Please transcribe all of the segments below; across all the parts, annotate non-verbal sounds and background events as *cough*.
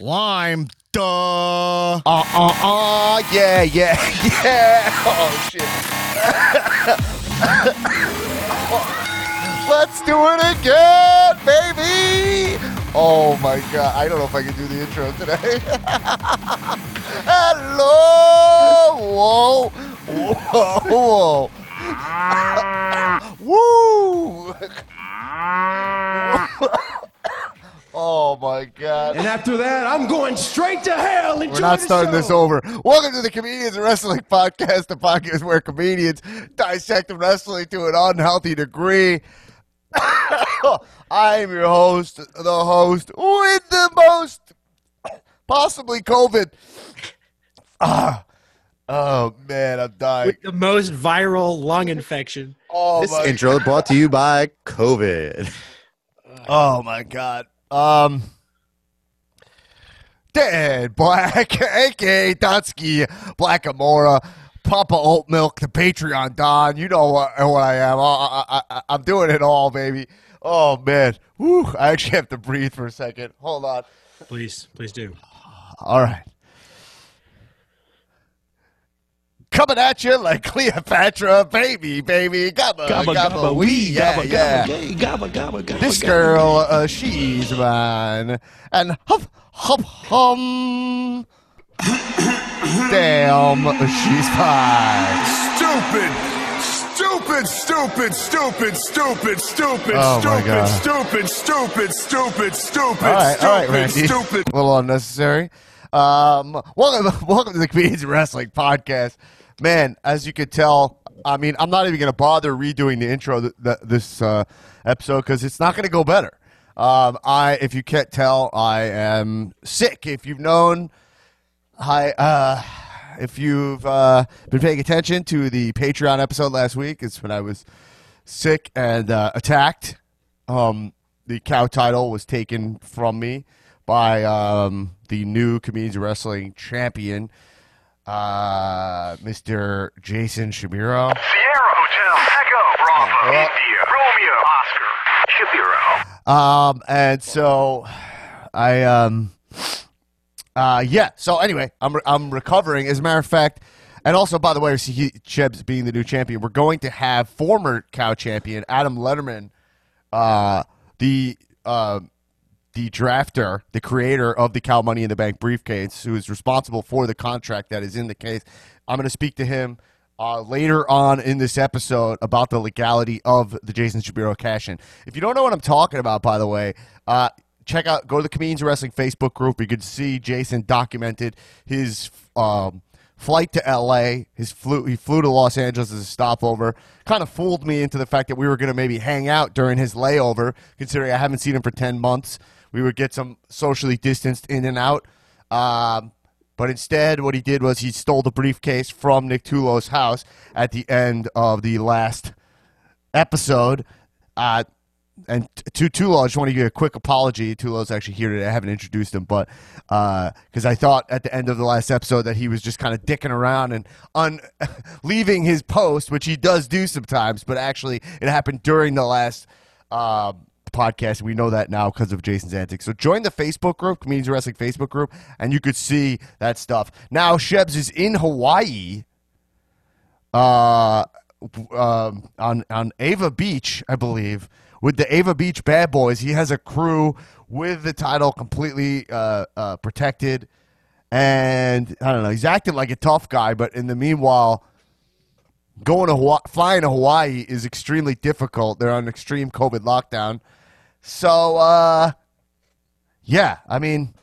Lime. Duh. Uh uh uh. Yeah yeah *laughs* yeah. Oh shit. *laughs* Let's do it again, baby. Oh my god. I don't know if I can do the intro today. *laughs* Hello. Whoa. Whoa. Whoa. Woo. Oh my god. And after that, I'm going straight to hell. Enjoy We're not the starting show. this over. Welcome to the Comedians and Wrestling Podcast, the podcast where comedians dissect wrestling to an unhealthy degree. *coughs* I'm your host, the host with the most, possibly COVID. *coughs* Ah, oh man, I'm dying. with the most viral lung infection. Oh This my, intro brought to you by COVID. *laughs* oh my god. Um, Dan Black, *laughs* aka Dunsky, Black Amora, Papa Oat Milk, the Patreon Don. You know what, what I am. I, I'm doing it all, baby. Oh man, Woo, I actually have to breathe for a second. Hold on. Please, please do. All right. Coming at you like Cleopatra, baby, baby, gabba, gabba, gabba wee, yeah, yeah. Gabba, gabba, gabba, This gabba. girl, uh, she's mine. And huff, huff, hum. Damn, she's fine. Stupid! Stupid, stupid, stupid, stupid, stupid, Oh, my stupid, stupid, stupid, stupid, stupid, All right, all right, stupid, Randy. stupid. A little unnecessary. Um, welcome, *laughs* welcome to the Comedians Wrestling podcast. Man, as you could tell, I mean, I'm not even going to bother redoing the intro th- th- this uh, episode because it's not going to go better. Um, I, if you can't tell, I am sick. If you've known, hi, uh, if you've uh, been paying attention to the Patreon episode last week, it's when I was sick and uh, attacked. Um, the cow title was taken from me by um, the new Comedians Wrestling champion, uh, Mr. Jason Shamiro. Sierra Hotel, Echo, Bravo, India, Romeo, Oscar, Shapiro. Um, and so I, um, uh, yeah. So anyway, I'm I'm recovering. As a matter of fact, and also by the way, he, Chebs being the new champion, we're going to have former cow champion Adam Letterman, uh, the uh, the drafter, the creator of the Cow Money in the Bank briefcase, who is responsible for the contract that is in the case. I'm going to speak to him uh, later on in this episode about the legality of the Jason Shapiro cash in. If you don't know what I'm talking about, by the way, uh, check out go to the Comedians Wrestling Facebook group. You can see Jason documented his um, flight to LA. His flew he flew to Los Angeles as a stopover. Kind of fooled me into the fact that we were going to maybe hang out during his layover, considering I haven't seen him for ten months. We would get some socially distanced in and out. Um, but instead, what he did was he stole the briefcase from Nick Tulo's house at the end of the last episode. Uh, and to Tulo, I just want to give you a quick apology. Tulo's actually here today. I haven't introduced him, but because I thought at the end of the last episode that he was just kind of dicking around and un- *laughs* leaving his post, which he does do sometimes, but actually it happened during the last uh, podcast. We know that now because of Jason's antics. So join the Facebook group, Comedians Wrestling Facebook group, and you could see that stuff. Now Shebs is in Hawaii uh, um, on on Ewa Beach, I believe, with the Ewa Beach Bad Boys. He has a crew with the title completely uh, uh, protected, and I don't know. He's acting like a tough guy, but in the meanwhile, going to Hawaii, flying to Hawaii is extremely difficult. They're on extreme COVID lockdown, so uh, yeah, I mean.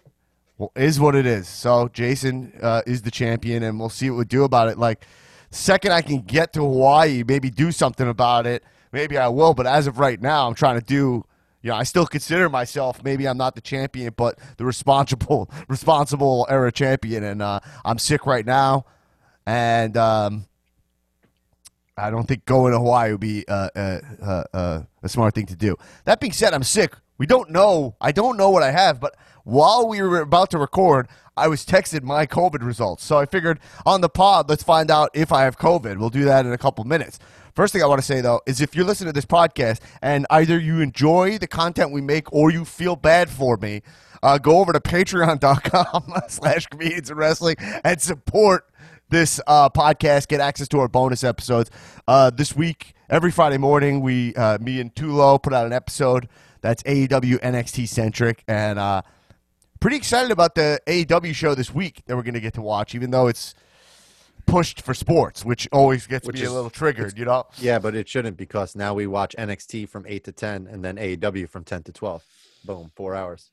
Well, is what it is. So Jason uh, is the champion, and we'll see what we do about it. Like, second I can get to Hawaii, maybe do something about it. Maybe I will. But as of right now, I'm trying to do. You know, I still consider myself. Maybe I'm not the champion, but the responsible, *laughs* responsible era champion. And uh, I'm sick right now, and um, I don't think going to Hawaii would be uh, uh, uh, uh, a smart thing to do. That being said, I'm sick. We don't know. I don't know what I have, but while we were about to record, I was texted my COVID results. So I figured on the pod, let's find out if I have COVID. We'll do that in a couple minutes. First thing I want to say though is if you're listening to this podcast and either you enjoy the content we make or you feel bad for me, uh, go over to patreon.com *laughs* slash comedians and wrestling and support this uh, podcast. Get access to our bonus episodes. Uh, this week, every Friday morning, we uh, me and Tulo put out an episode that's AEW NXT centric and uh, pretty excited about the AEW show this week that we're going to get to watch, even though it's pushed for sports, which always gets Which me a little triggered, you know? Yeah, but it shouldn't because now we watch NXT from 8 to 10 and then AEW from 10 to 12. Boom, four hours.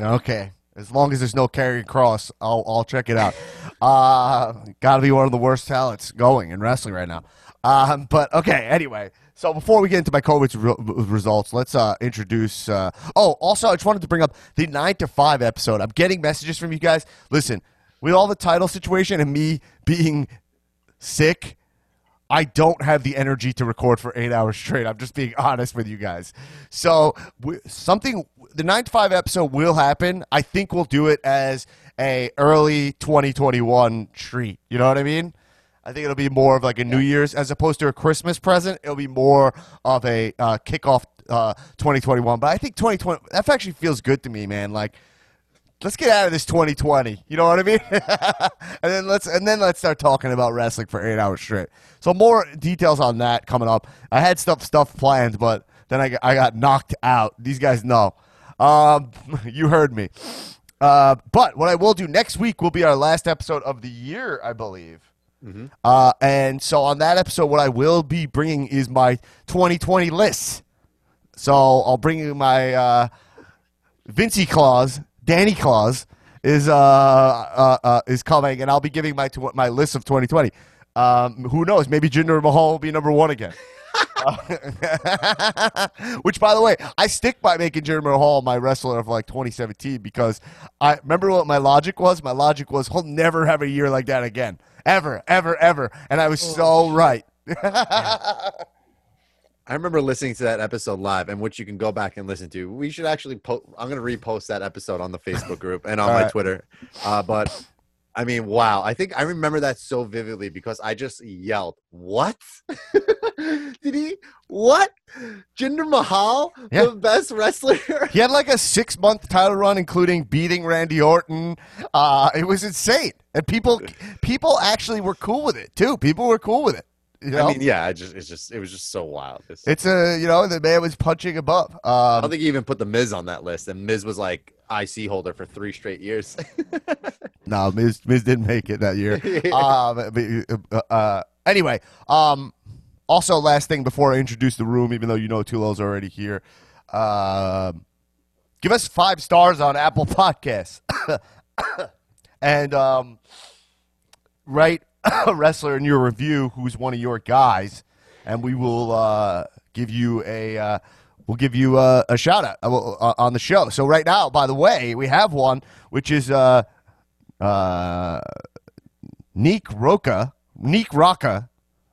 Okay. As long as there's no Karrion Kross, I'll I'll check it out. *laughs* Uh, Got to be one of the worst talents going in wrestling right now. Um, but okay. Anyway, so before we get into my COVID re- results, let's uh, introduce. Uh, oh, also, I just wanted to bring up the nine to five episode. I'm getting messages from you guys. Listen, with all the title situation and me being sick, I don't have the energy to record for eight hours straight. I'm just being *laughs* honest with you guys. So we, something, the nine to five episode will happen. I think we'll do it as a early 2021 treat. You know what I mean? I think it'll be more of like a New Year's as opposed to a Christmas present. It'll be more of a uh, kickoff uh, 2021. But I think 2020 that actually feels good to me, man. Like let's get out of this 2020. You know what I mean? *laughs* and then let's and then let's start talking about wrestling for eight hours straight. So more details on that coming up. I had stuff stuff planned, but then I got, I got knocked out. These guys know. Um, *laughs* you heard me. Uh, but what I will do next week will be our last episode of the year, I believe. Uh, and so on that episode, what I will be bringing is my 2020 list. So I'll bring you my uh, Vincy Claus, Danny Claus is uh, uh, uh, is coming, and I'll be giving my tw- my list of 2020. Um, who knows? Maybe Jinder Mahal will be number one again. *laughs* Which, by the way, I stick by making Jinder Mahal my wrestler of like 2017 because I remember what my logic was. My logic was he'll never have a year like that again, ever, ever, ever, and I was so right. *laughs* I remember listening to that episode live, and which you can go back and listen to. We should actually po- I'm going to repost that episode on the Facebook group and on All my right. Twitter. Uh, but I mean, wow! I think I remember that so vividly because I just yelled, "What? *laughs* Did he? What? Jinder Mahal, Yeah. the best wrestler?" He had like a six month title run, including beating Randy Orton. Uh, it was insane, and people people actually were cool with it too. People were cool with it. You know? I mean, yeah, I just it's just it was just so wild. It's- it's a you know the man was punching above. I Um, don't think he even put the Miz on that list, and Miz was like IC holder for three straight years. *laughs* no, Miz, Miz didn't make it that year. *laughs* um, but, uh, uh, anyway, um, also last thing before I introduce the room, even though you know Tulo's already here, um, give us five stars on Apple Podcasts, *coughs* and um, write *coughs* a wrestler in your review who's one of your guys, and we will uh, give you a. Uh, We'll give you uh, a shout out uh, uh, on the show. So right now, by the way, we have one, which is uh, uh, Neek Roca, Neek Rocca.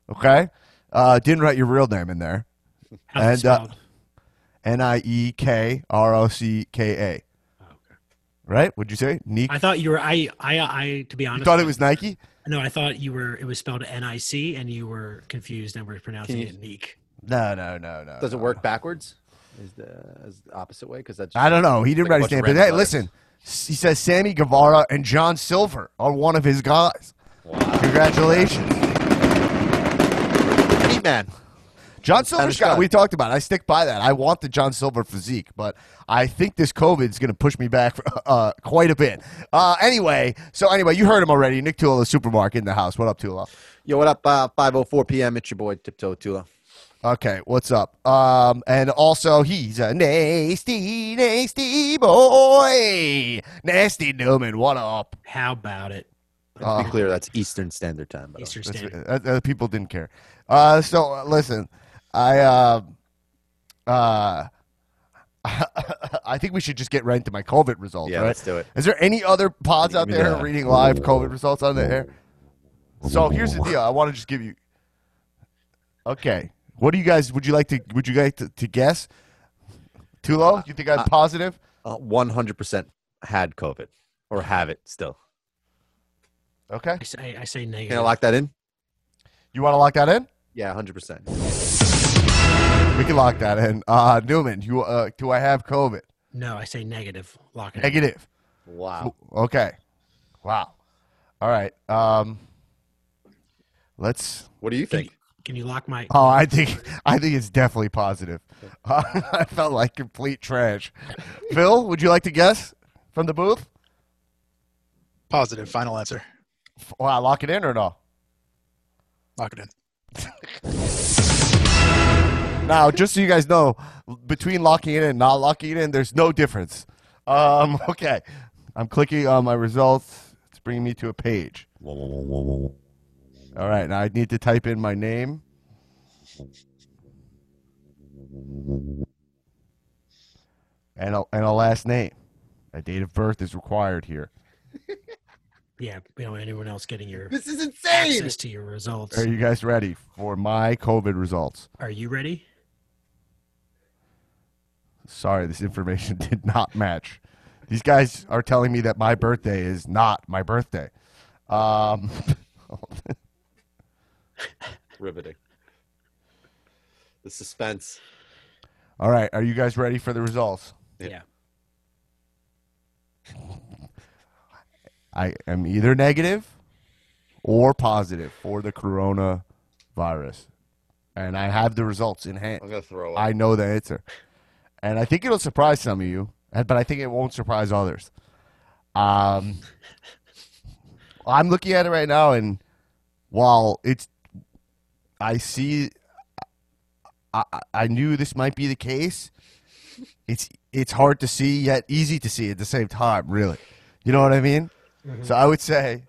Okay, uh, didn't write your real name in there. And. N I E K R O C K A. Right? Would you say Nike? I thought you were. I. I. I. To be honest, You thought it was Nike? No, I thought you were. It was spelled N-I-C, and you were confused and were pronouncing you- it Neek. No, no, no, no. Does it no. work backwards? Is the is the opposite way? Because that's I don't know. He didn't Like write his name. But hey, listen. He says Sammy Guevara and John Silver are one of his guys. Wow. Congratulations. Meat Man. John Silver's Spanish guy, guy. we talked about. it. I stick by that. I want the John Silver physique, but I think this COVID is going to push me back *laughs* uh, quite a bit. Uh, anyway, so anyway, you heard him already. Nick Tula, the supermarket in the house. What up, Tula? Yo, what up? Uh, 5:04 p.m. It's your boy Tiptoe Tula. Okay, what's up? Um, and also he's a nasty, nasty boy, nasty Newman. What up? How about it? To be clear, that's Eastern Standard Time. by. Eastern Standard. uh, uh, people didn't care. Uh, so uh, listen, I uh, uh, *laughs* I think we should just get right into my COVID results. Yeah, right? let's do it. Is there any other pods out Give me there the- reading live COVID results on the air? So here's the deal. I want to just give you. Okay, what do you guys? Would you like to? Would you like to, to guess? Too low? You think I'm uh, positive? Uh, 100% had COVID or have it still. Okay. I say. I say negative. Can I lock that in? You want to lock that in? Yeah, 100%. We can lock that in. Uh, Newman, you uh, do I have COVID? No, I say negative. Lock it. in. Negative. Wow. Okay. Wow. All right. Um, let's. What do you Can think? you, can you lock my? Oh, I think I think it's definitely positive. Uh, *laughs* I felt like complete trash. Phil, would you like to guess from the booth? Positive. Final answer. Wow, lock it in or no? Lock it in. *laughs* Now, just so you guys know, between locking it in and not locking it in, there's no difference. Um, *laughs* okay, I'm clicking on my results. It's bringing me to a page. All right, now I need to type in my name. And a, and a last name. A date of birth is required here. *laughs* Yeah, we don't want anyone else getting your This is insane. access to your results. Are you guys ready for my COVID results? Are you ready? Sorry, this information *laughs* did not match. These guys are telling me that my birthday is not my birthday. Um, *laughs* Riveting. The suspense. all right, are you guys ready for the results? Yeah. I am either negative or positive for the coronavirus. And I have the results in hand. I'm gonna throw up. I know the answer. And I think it'll surprise some of you, but I think it won't surprise others. Um, I'm looking at it right now, and while it's, I see, I, I- knew this might be the case. It's it's hard to see yet easy to see at the same time. Really, you know what I mean? So I would say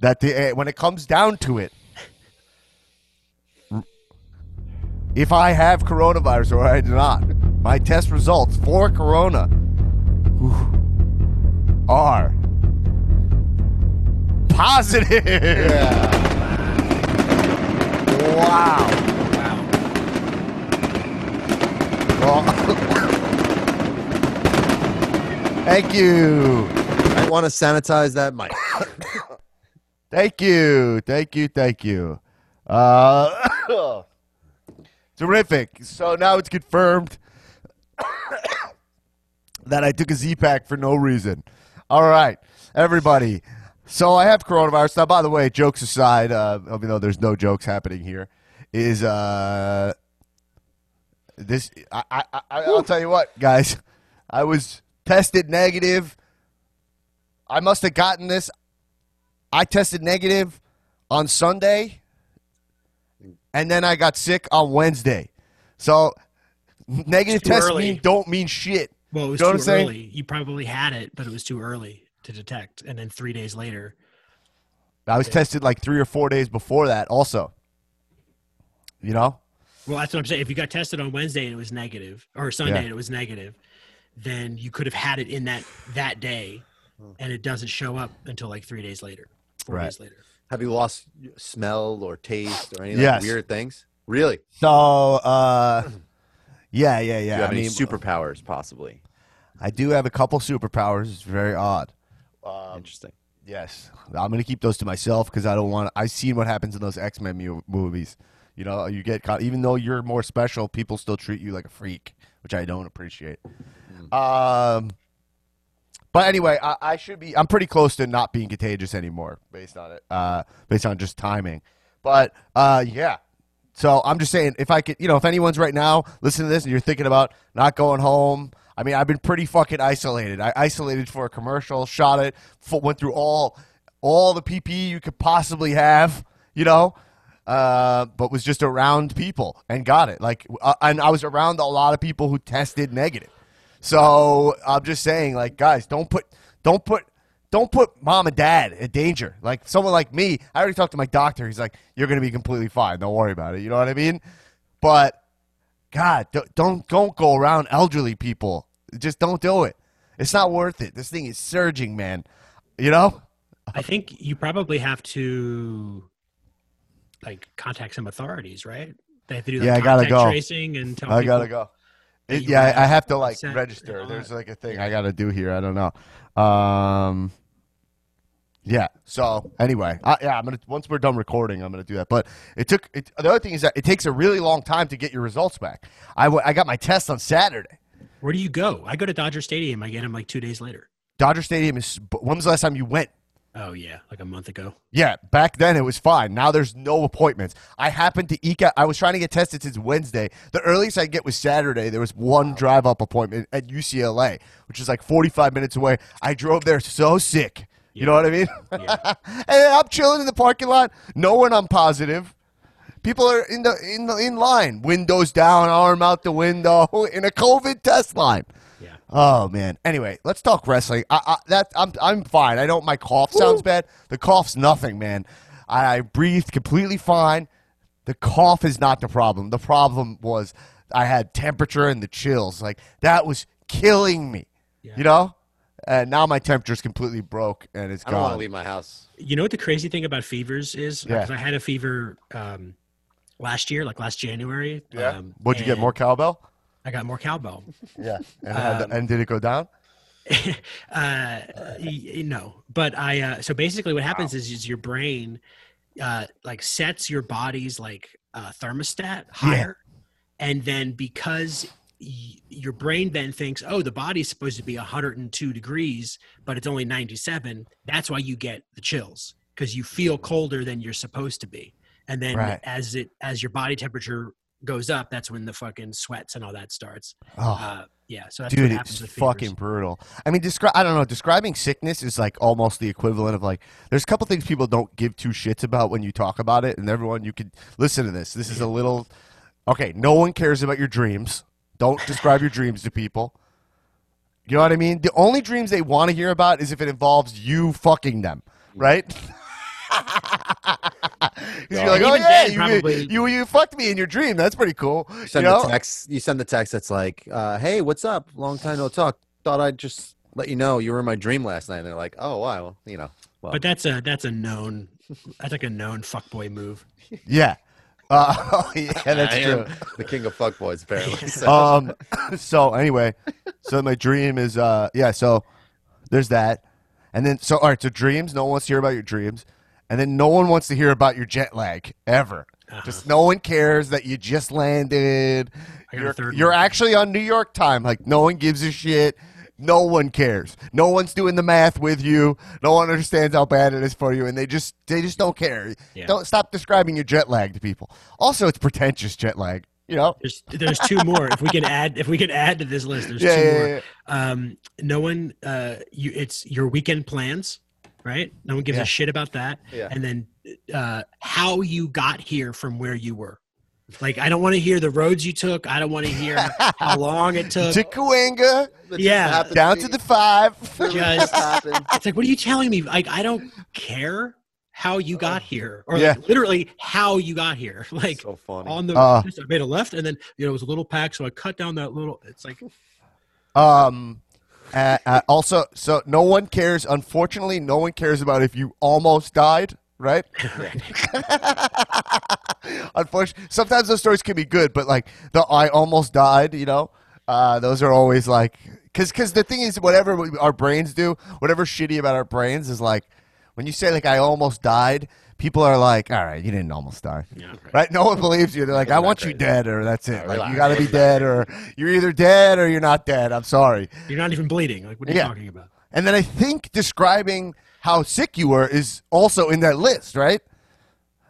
that the eh, when it comes down to it, if I have coronavirus or I do not, my test results for corona are positive. Wow. Wow. Well, thank you. I want to sanitize that mic. Thank you. Thank you. Thank you. Uh, *coughs* terrific. So now it's confirmed that I took a Z pack for no reason. All right, everybody. So I have coronavirus. Now, by the way, jokes aside, uh, even though there's no jokes happening here, is uh, this? I, I, I, I'll tell you what, guys. I was tested negative. I must have gotten this. I tested negative on Sunday, and then I got sick on Wednesday. So negative It's tests early. mean don't mean shit. Well, it was You know too what I'm saying? early. You probably had it, but it was too early to detect. And then three days later, I was tested like three or four days before that, also. You know? well, that's what I'm saying. If you got tested on Wednesday and it was negative, or Sunday Yeah. and it was negative, then you could have had it in that that day, and it doesn't show up until like three days later, four Right. days later. Have you lost smell or taste or any like, Yes. weird things? Really? So, uh, *clears throat* yeah, yeah, yeah. Do you have I any mean, superpowers, possibly? I do have a couple superpowers. It's very odd. Um, Interesting. Yes, I'm gonna keep those to myself because I don't want. I've seen what happens in those X Men mu- movies. You know, you get caught. Even though you're more special, people still treat you like a freak, which I don't appreciate. Um, but anyway, I, I should be. I'm pretty close to not being contagious anymore, based on it. Uh, based on just timing. But uh, yeah. So I'm just saying, if I could, you know, if anyone's right now listening to this and you're thinking about not going home, I mean, I've been pretty fucking isolated. I isolated for a commercial, shot it, went through all all the PPE you could possibly have, you know, uh, but was just around people and got it. Like, uh, and I was around a lot of people who tested negative. So I'm just saying, like, guys, don't put, don't put, don't put mom and dad at danger. Like someone like me, I already talked to my doctor. He's like, you're gonna be completely fine. Don't worry about it. You know what I mean? But God, don't don't, go around elderly people. Just don't do it. It's not worth it. This thing is surging, man. You know? I think you probably have to like contact some authorities, right? They have to do like Yeah, I gotta go. tracing and tell I gotta go. It- yeah, I, have to like register. There's like a thing I gotta do here. I don't know. Um, Yeah. So anyway, I, yeah, I'm gonna once we're done recording, I'm gonna do that. But it took. It, the other thing is that it takes a really long time to get your results back. I, w- I got my test on Saturday. Where do you go? I go to Dodger Stadium. I get them like two days later. Dodger Stadium is. When was the last time you went? Oh yeah, like a month ago. Yeah, back then it was fine. Now there's no appointments. I happened to eke out. I was trying to get tested since Wednesday. The earliest I get was Saturday. There was one drive up appointment at UCLA, which is like 45 minutes away. I drove there so sick. You know what I mean? Yeah. *laughs* and I'm chilling in the parking lot, knowing I'm positive. People are in the in the in line, windows down, arm out the window, *laughs* in a COVID test line. Yeah. Oh man. Anyway, let's talk wrestling. I, I, that I'm I'm fine. I don't. My cough sounds bad. The cough's nothing, man. I, I breathed completely fine. The cough is not the problem. The problem was I had temperature and the chills. Like that was killing me. Yeah. You know. And now my temperature's completely broke and it's I don't want to gone. leave my house. You know what the crazy thing about fevers is? Yeah. 'Cause I had a fever um, last year, like last January. Um, What'd you get? and More cowbell? I got more cowbell. *laughs* Yeah. And, had- Um, and did it go down? *laughs* uh, y- y- no, but I. Uh, so basically, what happens is, is your brain, uh, like sets your body's like uh, thermostat higher, and then because y- your brain then thinks, oh, the body's supposed to be 102 degrees, but it's only 97. That's why you get the chills because you feel colder than you're supposed to be, and then Right. as it as your body temperature goes up, that's when the fucking sweats and all that starts. Oh. Uh, yeah, so that's Dude, it's fucking brutal. I mean, describe. I don't know. Describing sickness is like almost the equivalent of like. There's a couple things people don't give two shits about when you talk about it, and everyone you could listen to this. This is a little. Okay, no one cares about your dreams. Don't describe your dreams to people. You know what I mean? The only dreams they want to hear about is if it involves you fucking them, right? *laughs* 'Cause you're like, oh yeah, you, probably- you you fucked me in your dream. That's pretty cool. You You send know? the text. You send the text that's like, uh, "Hey, what's up? Long time no talk. Thought I'd just let you know you were in my dream last night." And they're like, "Oh wow, well, you know." Well, But that's a that's a known that's like a known fuckboy move. Yeah. Uh, *laughs* oh, yeah, *laughs* that's I true. the king of fuckboys, apparently. *laughs* So. um so anyway so my dream is uh yeah so there's that. And then so all right so dreams no one wants to hear about your dreams. And then no one wants to hear about your jet lag ever. Just no one cares that you just landed. I got a you're, you're actually on new york time. Like no one gives a shit no one cares no one's doing the math with you no one understands how bad it is for you and they just they just don't care Yeah. don't stop describing your jet lag to people also it's pretentious jet lag you know There's there's two more. If we can add if we can add to this list, there's Yeah, two yeah, more. yeah, Um, no one uh you it's your weekend plans, right? No one gives a shit about that. Yeah. And then uh how you got here from where you were. Like I don't want to hear the roads you took. I don't want to hear how long it *laughs* took. to Cahuenga, yeah, down be- to the five. *laughs* Just- It's like, what are you telling me? Like, I don't care how you got here, or Yeah. like, literally how you got here. Like so funny. on the, Uh. I made a left, and then you know it was a little pack, so I cut down that little. It's like, Um, uh, uh, also, so no one cares. Unfortunately, no one cares about if you almost died. Right? *laughs* Unfortunately, sometimes those stories can be good, but like the "I almost died," you know, uh, those are always like because because the thing is, whatever we, our brains do, whatever shitty about our brains is like when you say like "I almost died," people are like, "All right, you didn't almost die." yeah, Right? No one believes you. They're like, I want you dead, or that's it. No, Like, you got to be dead, or you're either dead or you're not dead. I'm sorry. you're not even bleeding. Like, what are you Yeah. talking about? And then I think describing how sick you were is also in that list, right?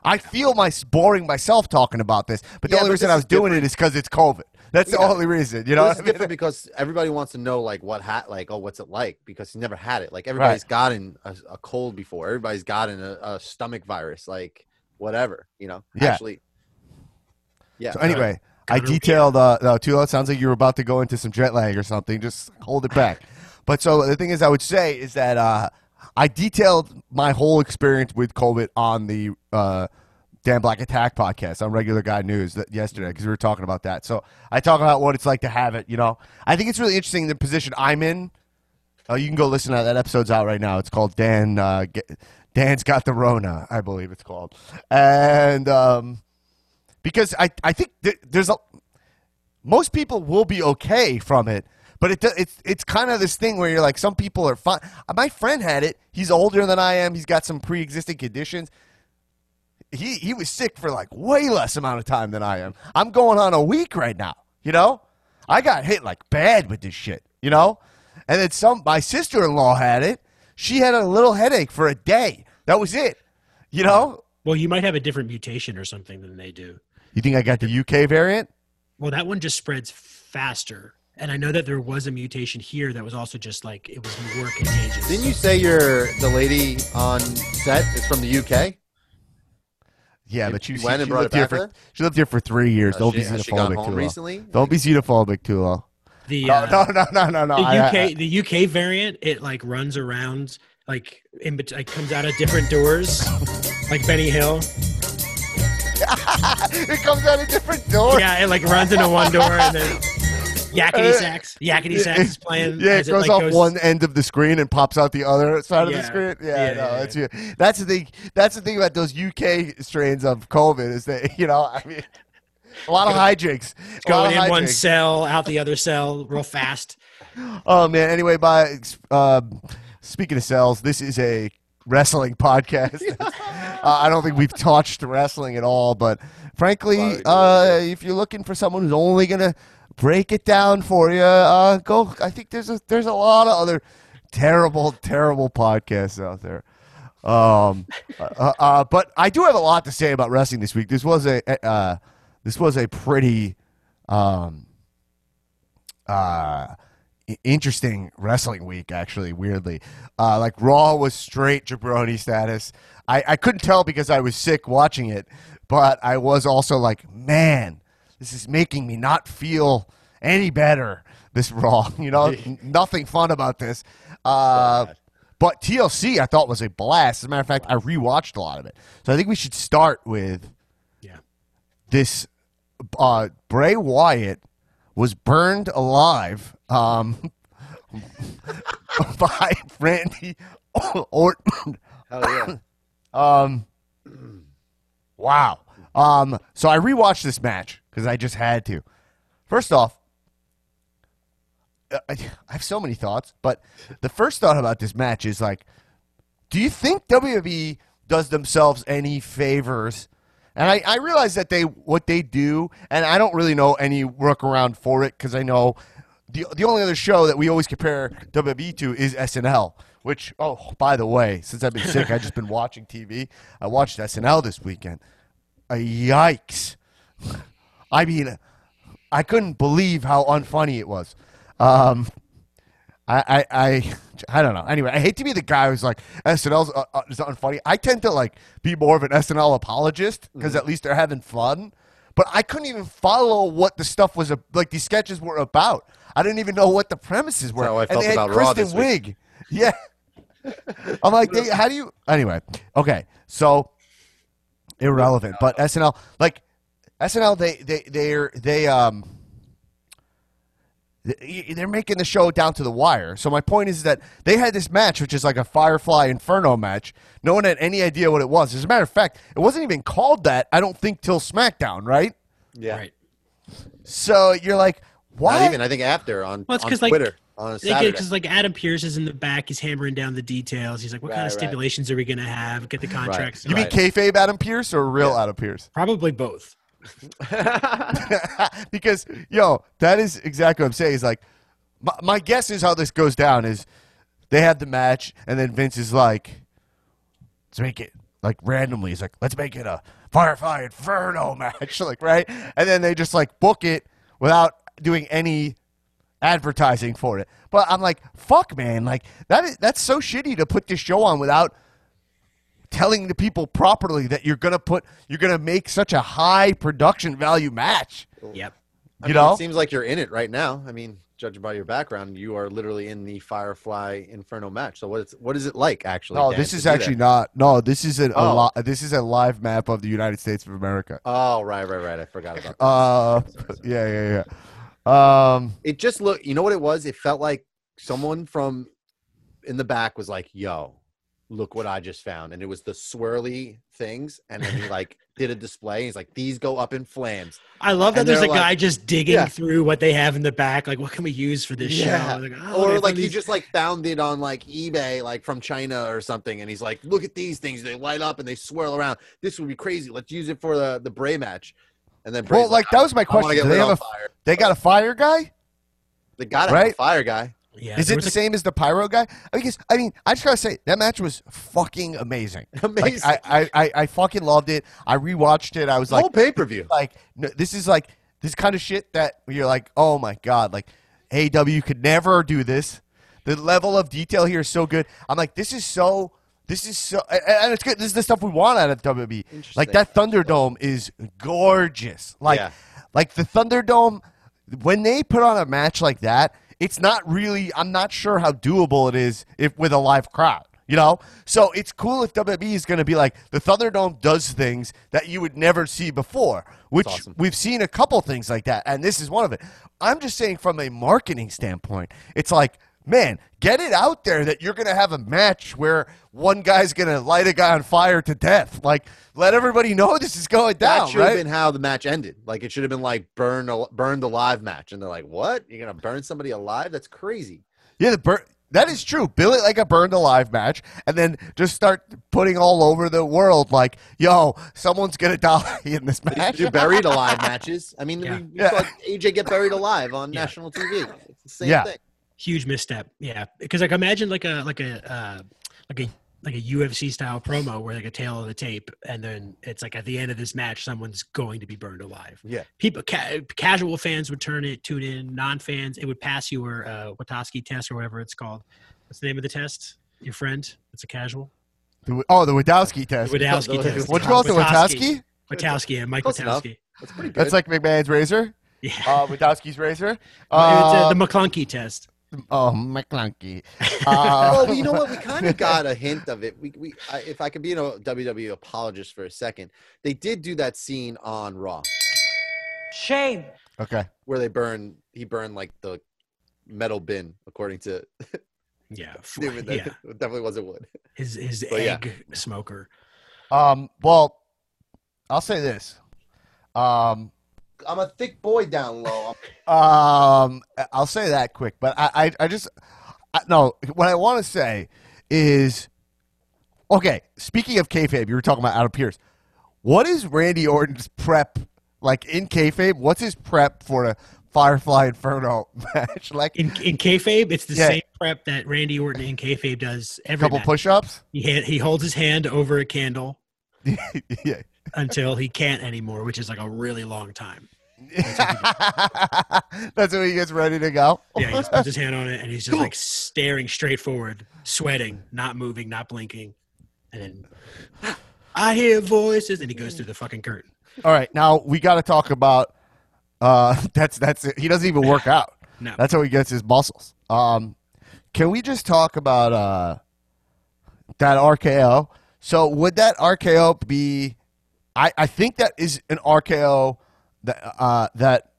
I feel my boring myself talking about this, but the Yeah, only but reason I was doing it is because it's COVID. That's the only reason, you know. this what is I mean? different because everybody wants to know like what hat like oh what's it like because you never had it like everybody's gotten a, a cold before everybody's gotten a, a stomach virus like whatever you know Yeah. actually yeah So anyway, I detailed. Uh, no, Tulo, it sounds like you were about to go into some jet lag or something. Just hold it back. But so the thing is, I would say is that uh, I detailed my whole experience with COVID on the uh, Dan Black Attack podcast on Regular Guy News yesterday because we were talking about that. So I talk about what it's like to have it. You know, I think it's really interesting the position I'm in. Uh, you can go listen to that. That episode's out right now. It's called Dan. Uh, Get, Dan's got the Rona, I believe it's called, and. Um, because I, I think th- there's a most people will be okay from it, But it it's it's kind of this thing where you're like, some people are fine. My friend had it. He's older than I am. He's got some pre-existing conditions. He he was sick for like way less amount of time than I am. I'm going on a week right now. You know, I got hit like bad with this shit. You know, and then some. My sister-in-law had it. She had a little headache for a day. That was it. You know. Well, you might have a different mutation or something than they do. You think I got the UK variant? Well, that one just spreads faster. And I know that there was a mutation here that was also just like it was more contagious. Didn't you say you're the lady on set is from the UK? Yeah, You- but she, you she, went and she brought lived it here back for there? she lived here for three years. Has Don't she- be has she gone xenophobic home too. recently? Don't be xenophobic too. low. The No, uh, no, no, no, no, no. the UK I- the UK variant it like runs around like in between, like comes out of different doors like Benny Hill. *laughs* it comes out of different doors. Yeah, it like runs into one door and then *laughs* yakety sax, yakety sax is playing. Yeah, it as goes like, off one end of the screen and pops out the other side of the screen. Yeah, Yeah, no, yeah, that's you. That's the thing. That's the thing about those UK strains of COVID is that *laughs* you know, I mean, a lot of hijinks. It's going of in one hijinks. cell, out the other cell, real fast. *laughs* Oh man. Anyway, by uh, speaking of cells, this is a wrestling podcast. *laughs* uh, I don't think we've touched wrestling at all, but frankly, uh, if you're looking for someone who's only gonna break it down for you, uh, go. I think there's a there's a lot of other terrible, terrible podcasts out there. Um, *laughs* uh, uh, but I do have a lot to say about wrestling this week. This was a uh, this was a pretty um, uh, interesting wrestling week. Actually, weirdly, uh, like Raw was straight jabroni status. I, I couldn't tell because I was sick watching it, but I was also like, man, this is making me not feel any better. This *laughs* Raw, you know, nothing fun about this. Uh, but TLC, I thought was a blast. As a matter of fact, I rewatched a lot of it. So I think we should start with Yeah. this. Uh, Bray Wyatt was burned alive um, *laughs* by Randy Orton. Hell yeah. *coughs* Um, wow. Um, so I rewatched this match because I just had to. First off, uh, I I have so many thoughts, but the first thought about this match is like, do you think WWE does themselves any favors? And I, I realize that they what they do, and I don't really know any workaround for it because I know the the only other show that we always compare WWE to is SNL. Which oh by the way, since I've been sick, I've just been watching TV. I watched SNL this weekend. Uh, yikes! I mean, I couldn't believe how unfunny it was. Um, I, I, I, I don't know. Anyway, I hate to be the guy who's like SNL's uh, uh, is unfunny. I tend to like be more of an SNL apologist because at least they're having fun. But I couldn't even follow what the stuff was like. These sketches were about. I didn't even know what the premises were. how I and felt they about Raw Kristen week. Wiig. Yeah. *laughs* I'm like, they, how do you? Anyway, okay. So irrelevant, but SNL like SNL they they they're they um they're making the show down to the wire. So my point is that they had this match, which is like a Firefly Inferno match. No one had any idea what it was. As a matter of fact, it wasn't even called that. I don't think till SmackDown, right? Yeah. Right. So you're like, why? Not even. I think after on, Well, it's on 'cause, like, Twitter on a Saturday. Because like Adam Pearce is in the back, he's hammering down the details. He's like, "What kind Right, of right. stipulations are we gonna have? Get the contracts." you mean Right. kayfabe Adam Pearce or real Adam Pearce? Probably both. *laughs* because yo, that is exactly what I'm saying. Is like, my, my guess is how this goes down is they have the match, and then Vince is like, let's make it like randomly. He's like, let's make it a Firefly Inferno *laughs* match, like right, and then they just like book it without doing any advertising for it. But I'm like, fuck, man, like that is that's so shitty to put this show on without telling the people properly that you're gonna put you're gonna make such a high production value match. Yep. I You mean, know? it seems like you're in it right now. I mean, judging by your background, you are literally in the Firefly Inferno match. So what is what is it like actually? No, Dan, this is do that? actually not. No, this is a, a Oh. li- This is a live map of the United States of America. Oh, right, right, right. I forgot about that. Uh, yeah, yeah, yeah. Um, it just looked. You know what it was? It felt like someone from in the back was like, "Yo, look what I just found. And it was the swirly things. And then he like did a display. He's like, these go up in flames. I love that And there's a like- guy just digging Yeah. through what they have in the back. Like, what can we use for this Yeah. show? Like, oh, or like have he these- just like found it on like eBay, like from China or something. And he's like, look at these things. They light up and they swirl around. This would be crazy. Let's use it for the, the Bray match. And then Well, Bray's like that was my I want to question. Do they have a fire. they got a fire guy? They got to have a fire guy. Yeah, Is it the a- same as the pyro guy? Because I mean, I just gotta say that match was fucking amazing. Amazing. *laughs* Like, I, I, I, I fucking loved it. I rewatched it. I was like, Whole pay per view. *laughs* like no, this is like this kind of shit that you're like, oh my god, like AEW could never do this. The level of detail here is so good. I'm like, this is so. This is so, and- it's good. This is the stuff we want out of WWE. Like that Thunderdome is gorgeous. Like, Yeah. like the Thunderdome, when they put on a match like that, it's not really. I'm not sure how doable it is if with a live crowd. You know, so it's cool if WWE is going to be like the Thunderdome does things that you would never see before, which awesome. we've seen a couple things like that, and this is one of it. I'm just saying from a marketing standpoint, it's like, man, get it out there that you're going to have a match where one guy's going to light a guy on fire to death. Like, let everybody know this is going down, that should have been how the match ended. Like it should have been like burn al- burned alive match, and they're like, "What? You're gonna burn somebody alive? That's crazy." Yeah, the bur- that is true. Bill it like a burned alive match, and then just start putting all over the world like, "Yo, someone's gonna *laughs* die in this match." to do buried alive matches. I mean, Yeah. we, we Yeah. saw AJ get buried alive on Yeah. national TV. It's the same thing. Huge misstep. Yeah, because like imagine like a like a uh, like a like a UFC style promo where like a tail of the tape, and then it's like at the end of this match, someone's going to be burned alive. Yeah. People, ca- casual fans would turn it, tune in. Non-fans, it would pass your uh, Watoski test or whatever it's called. What's the name of the test? Your friend? It's a casual. The- oh, the Wadowski test. Wadowski the- test. What you call it, the Watoski. Wadowski? Watoski, yeah, Mike Close enough. Watoski. That's pretty good. That's like McMahon's razor. Yeah. Uh, Wadowski's razor. it's uh, Uh, the McClunky test. Oh, McClunky. *laughs* well, Uh, you know what? We *laughs* kind of got a hint of it. We, we, I, if I could be a WWE apologist for a second, they did do that scene on Raw Shame. okay. where they burn. He burned like the metal bin, according to *laughs* Yeah, f- That yeah. definitely wasn't wood. His his But yeah. egg smoker. Um. Well, I'll say this. Um. I'm a thick boy down low. Um, I'll say that quick, but I, I, I just, I, no. What I want to say is, okay. Speaking of kayfabe, you were talking about Adam Pearce. What is Randy Orton's prep like in kayfabe? What's his prep for a Firefly Inferno *laughs* match? Like In in kayfabe, it's the Yeah. same prep that Randy Orton in kayfabe does a every couple match. push-ups. He ha- he holds his hand over a candle *laughs* yeah. Until he can't anymore, which is like a really long time. *laughs* That's when he gets ready to go. Yeah, he just puts his hand on it and he's just like staring straight forward, sweating, not moving, not blinking, and then *gasps* I hear voices, and he goes through the fucking curtain. All right, now we got to talk about. Uh, *laughs* that's that's it. He doesn't even work *laughs* out. No. That's how he gets his muscles. Um, can we just talk about uh that RKO? So would that RKO be? I I think that is an RKO that uh that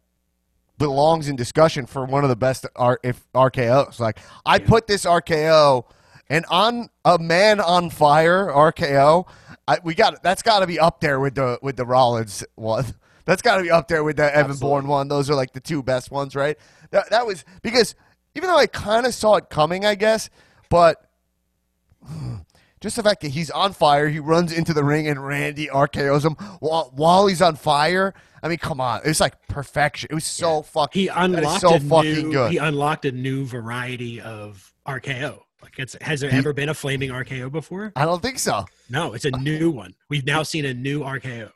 belongs in discussion for one of the best R if RKOs. Like I put this RKO and on a man on fire RKO. I, we got that's got to be up there with the with the Rollins one. *laughs* That's got to be up there with the Evan Absolutely. Bourne one. Those are like the two best ones, right? That that was because even though I kind of saw it coming, I guess, but *sighs* just the fact that he's on fire, he runs into the ring and Randy RKO's him while, while he's on fire. I mean, come on, it's like perfection. It was so fucking. He unlocked so a fucking new, good. He unlocked a new variety of RKO. Like, it's, has there He- ever been a flaming RKO before? I don't think so. No, it's a new one. We've now seen a new RKO.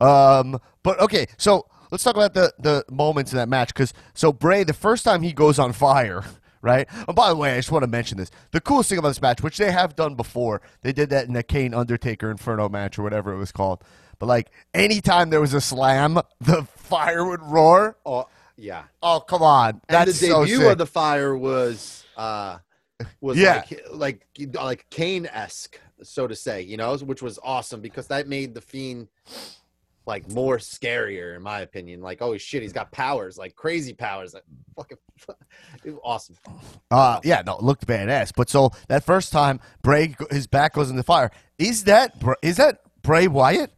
Um, but okay, so let's talk about the the moments in that match because so Bray, the first time he goes on fire, right? Oh, by the way, I just want to mention this: the coolest thing about this match, which they have done before, they did that in the Kane Undertaker Inferno match or whatever it was called. But like anytime there was a slam, *laughs* the fire would roar. Oh, yeah. Oh come on, That's And the so debut sick. of the fire was uh was Yeah. like like like Kane esque, so to say, you know, which was awesome because that made the fiend like more scarier in my opinion. Like, oh shit, he's got powers, like crazy powers. Like fucking *laughs* it awesome. Uh, yeah, no, it looked badass. But so that first time, Bray, his back goes in the fire. Is that Br- is that Bray Wyatt?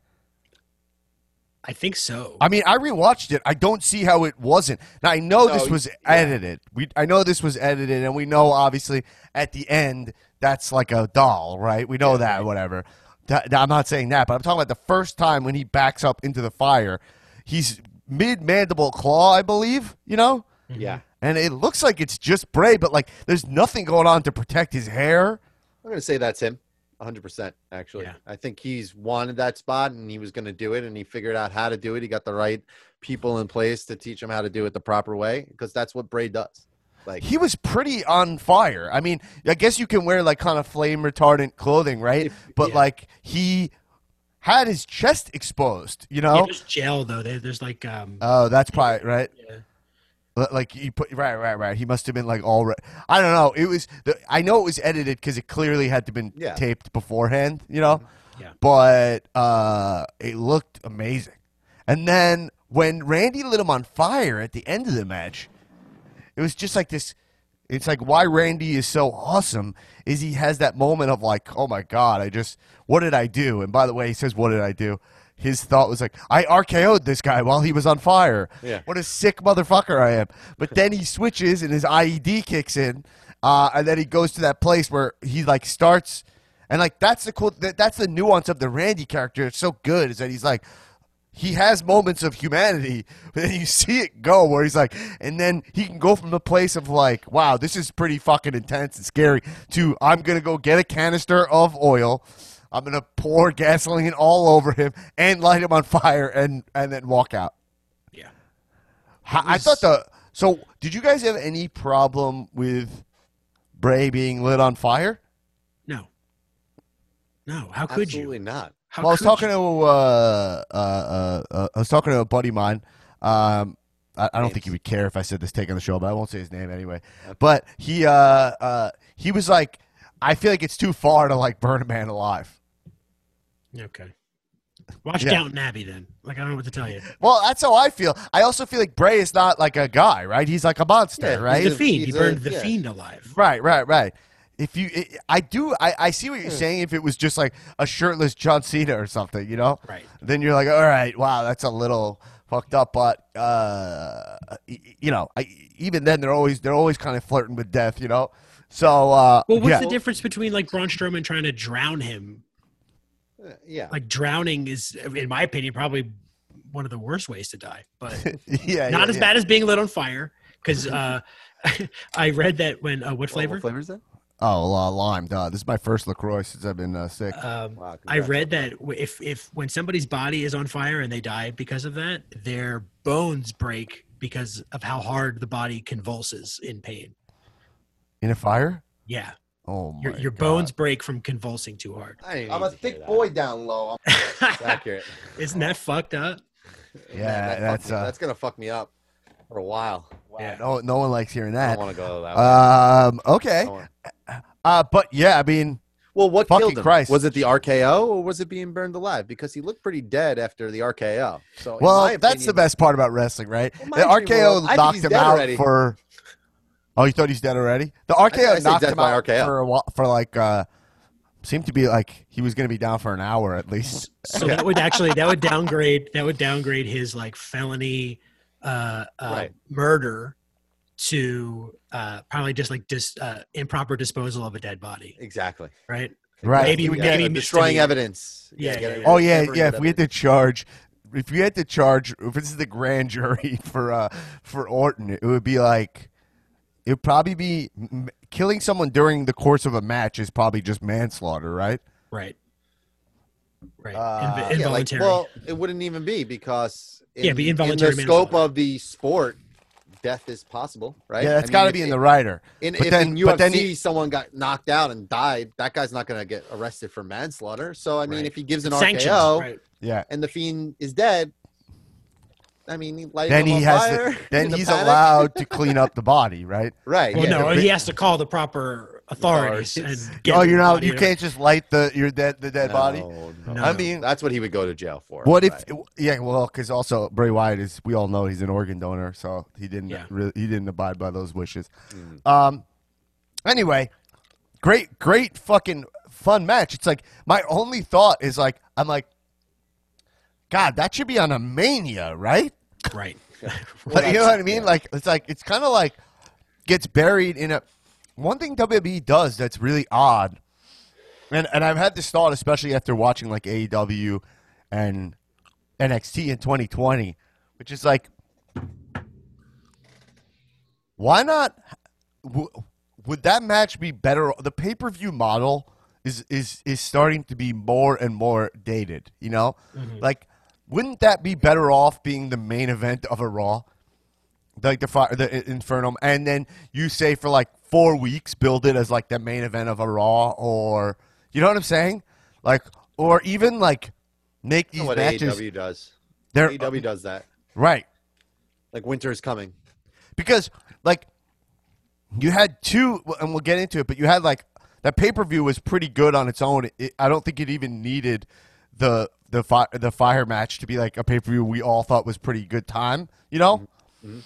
I think so. I mean, I rewatched it. I don't see how it wasn't. Now I know No, this was yeah. edited. We I know this was edited, and we know obviously at the end that's like a doll, right? We know that, whatever. That- that- I'm not saying that, but I'm talking about the first time when he backs up into the fire. He's mid mandible claw, I believe. You know, mm-hmm. Yeah. and it looks like it's just Bray, but like there's nothing going on to protect his hair. I'm gonna say that's him. 100% actually. Yeah. I think he's wanted that spot and he was going to do it and he figured out how to do it. He got the right people in place to teach him how to do it the proper way because that's what Bray does. Like He was pretty on fire. I mean, I guess you can wear like kind of flame retardant clothing, right? If- but yeah. like he had his chest exposed, you know? there's gel though. There's like um. Oh, that's probably right. yeah. Like you put right, right, right. He must have been like all. Re- I don't know. It was. The, I know it was edited because it clearly had to been Yeah. taped beforehand. You know. Yeah. But uh, it looked amazing. And then when Randy lit him on fire at the end of the match, it was just like this. It's like why Randy is so awesome is he has that moment of like, oh my god, I just what did I do? And by the way, he says, what did I do? His thought was like, I RKO'd this guy while he was on fire. Yeah. What a sick motherfucker I am. But *laughs* then he switches and his IED kicks in, uh, and then he goes to that place where he like starts, and like that's the cool. That, that's the nuance of the Randy character. It's so good is that he's like, he has moments of humanity, but then you see it go where he's like, and then he can go from the place of like, wow, this is pretty fucking intense and scary, to I'm gonna go get a canister of oil, I'm gonna pour gasoline all over him and light him on fire and and then walk out. Yeah. How- I thought the so. Did you guys have any problem with Bray being lit on fire? No. No. How could absolutely you? not. How well, I was talking you? to uh, uh, uh, uh, I was talking to a buddy of mine. Um, I, I don't think he would care if I said this take on the show, but I won't say his name anyway. But he uh, uh, he was like, I feel like it's too far to like burn a man alive. Okay. Watch Yeah. Downton Abbey then. Like I don't know what to tell you. Well, that's how I feel. I also feel like Bray is not like a guy, right? He's like a monster, Yeah, right? He's the fiend. He he's a- burned the yeah. fiend alive. Right, right, right. If you, it, I do, I, I see what Hmm. you're saying. If it was just like a shirtless John Cena or something, you know, Right. then you're like, all right, wow, that's a little fucked up. But uh, you know, I, even then, they're always they're always kind of flirting with death, you know. So, uh, Well, what's yeah. the difference between like Braun Strowman trying to drown him? Uh, Yeah. Like drowning is, in my opinion, probably one of the worst ways to die. But *laughs* yeah, not yeah, as yeah. bad as being lit on fire. Because uh, *laughs* I read that when uh, what flavor? What flavor is that? Oh, uh, lime. Duh. This is my first Lacroix since I've been uh, sick. Um, Wow, I read that if if when somebody's body is on fire and they die because of that, their bones break because of how hard the body convulses in pain. In a fire? Yeah, Oh my your your God. bones break from convulsing too hard. I I'm a thick boy down low. It's *laughs* accurate. Isn't that fucked up? Yeah, Man, that fucked that's me- uh, that's gonna fuck me up for a while. Yeah. no, no one likes hearing I that. don't want to go that way. Um, okay. I don't wanna- Uh, but yeah, I mean, Well, what Fucking killed him? Christ. Was it the RKO or was it being burned alive? Because he looked pretty dead after the RKO. So, well, my that's the best part about wrestling, right? Well, the RKO well, knocked him out already. for. Oh, you thought he's dead already? The I say RKO knocked him out RKO. for a while, for like uh, seemed to be like he was going to be down for an hour at least. So that would actually that would downgrade that would downgrade his like felony uh, uh Right. murder to uh probably just like dis uh improper disposal of a dead body, Exactly. right? Right. Maybe He Yeah, maybe uh, destroying misdemeanor. evidence. Yeah, get yeah, yeah. Oh yeah, yeah. If we had to charge, if we had to charge, if this is the grand *laughs* jury for uh for Orton, it would be like it would probably be m- killing someone during the course of a match is probably just manslaughter, right? Right. Right. Uh, Inv- Yeah, like, involuntary. well, it wouldn't even be because in, Yeah, be in the scope of the sport, death is possible, right? Yeah, it's got to be in the rider. In, But if then- in but then he- someone got knocked out and died, that guy's not going to get arrested for manslaughter. So I mean, Right. if he gives an Sanctions, RKO right. Yeah. and the fiend is dead, I mean, Then he has fire to, then in he's panic. allowed to *laughs* clean up the body, right? right? Well, yeah. no, he has to call the proper authorities Authorities. and oh, you're not. You can't just light the your dead the dead body. No, no, No. I mean- that's what he would go to jail for. What if? right. Yeah, well, because also Bray Wyatt is. We all know he's an organ donor, so he didn't. Yeah. Really, he didn't abide by those wishes. Mm. Um. Anyway, great, great, fucking fun match. It's like my only thought is like I'm like, God, that should be on a Mania, right? right. *laughs* *laughs* Like, you know what I mean? yeah. Like it's like it's kind of like gets buried in a. One thing WWE does that's really odd, and and I've had this thought especially after watching like AEW and NXT in 2020, which is like, why not? W- would that match be better? The pay per view model is is is starting to be more and more dated. You know, mm-hmm. like wouldn't that be better off being the main event of a Raw? like the fire, the Infernum, and then you say for like four weeks, build it as like the main event of a Raw, or you know what I'm saying? Like, or even like make these what matches. AEW does? They're AEW um, does that. right Like winter is coming. because like you had two, and we'll get into it, but you had like that pay per view was pretty good on its own. It, I don't think it even needed the the fi- the fire match to be like a pay per view we all thought was pretty good time. You know. Mm-hmm.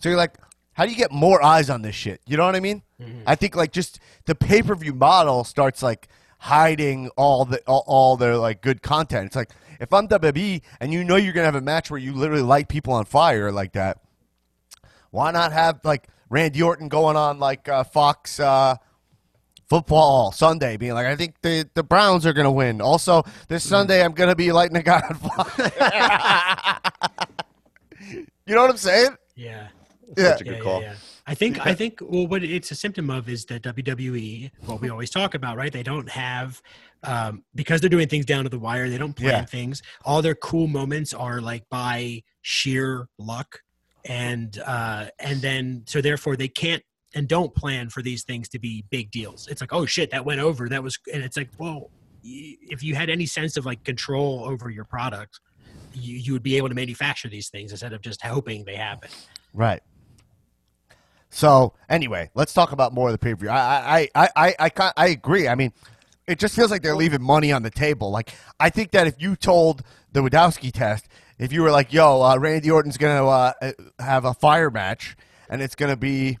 So you're like, how do you get more eyes on this shit? You know what I mean? I think like just the pay per view model starts like hiding all the all, all their like good content. It's like if I'm WWE and you know you're gonna have a match where you literally light people on fire like that, why not have like Randy Orton going on like uh, Fox uh, Football Sunday, being like, I think the the Browns are gonna win. Also, this Sunday I'm gonna be lighting a guy on fire. *laughs* you know what I'm saying? Yeah. Yeah. Such a good call. I think I think well what it's a symptom of is that WWE, what we always talk about, right? They don't have um, because they're doing things down to the wire, they don't plan Yeah. things. All their cool moments are like by sheer luck. And uh and then so therefore they can't and don't plan for these things to be big deals. It's like, oh shit, that went over. That was and it's like, well, y- if you had any sense of like control over your product, you, you would be able to manufacture these things instead of just hoping they happen. Right. So anyway, let's talk about more of the preview. I I I I I, I agree. I mean, it just feels like they're leaving money on the table. Like I think that if you told the Wadowski test, if you were like, "Yo, uh, Randy Orton's gonna uh, uh, have a fire match, and it's gonna be."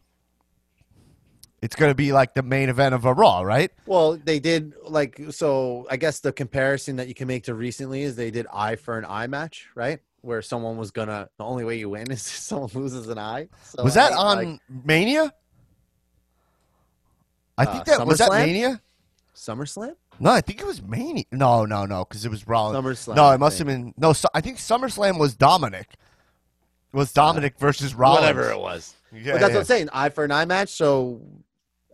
It's gonna be like the main event of a Raw, right? Well, they did like so. I guess the comparison that you can make to recently is they did eye for an eye match, right? Where someone was gonna. The only way you win is *laughs* if someone loses an eye. So was that think, on like, Mania? I Uh, think that was that Mania. SummerSlam? No, I think it was Mania. No, no, no, because it was Rollins. SummerSlam. No, it must have been no. Su- I think SummerSlam was Dominic. It was Dominic versus Rollins. Whatever it was. Yeah, but that's yeah. what I'm saying. Eye for an eye match. So,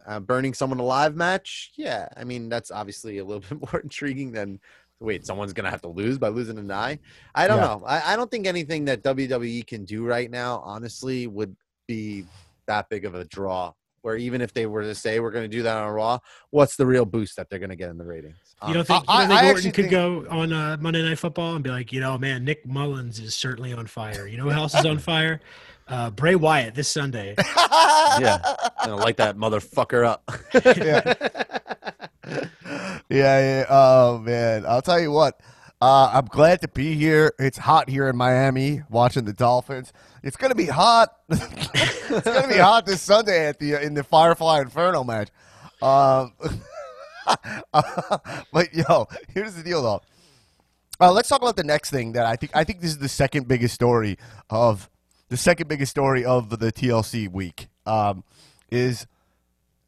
uh, burning someone alive match. Yeah, I mean that's obviously a little *laughs* bit more intriguing than wait, someone's gonna have to lose by losing an eye. I don't Yeah. know. I, I don't think anything that WWE can do right now, honestly, would be that big of a draw. Where even if they were to say we're going to do that on Raw, what's the real boost that they're going to get in the ratings? You don't Um, think, I- you don't think I Orton actually could think- go on uh, Monday Night Football and be like, you know, man, Nick Mullens is certainly on fire. You know who else is on *laughs* fire? Uh, Bray Wyatt this Sunday. *laughs* yeah, *laughs* gonna light that motherfucker up. yeah, yeah. Oh man, I'll tell you what. Uh, I'm glad to be here. It's hot here in Miami watching the Dolphins. It's gonna be hot. *laughs* it's gonna be hot this Sunday at the in the Firefly Inferno match. Um, *laughs* but yo, here's the deal though. Uh, let's talk about the next thing that I think. I think this is the second biggest story of the second biggest story of the TLC week. Um, is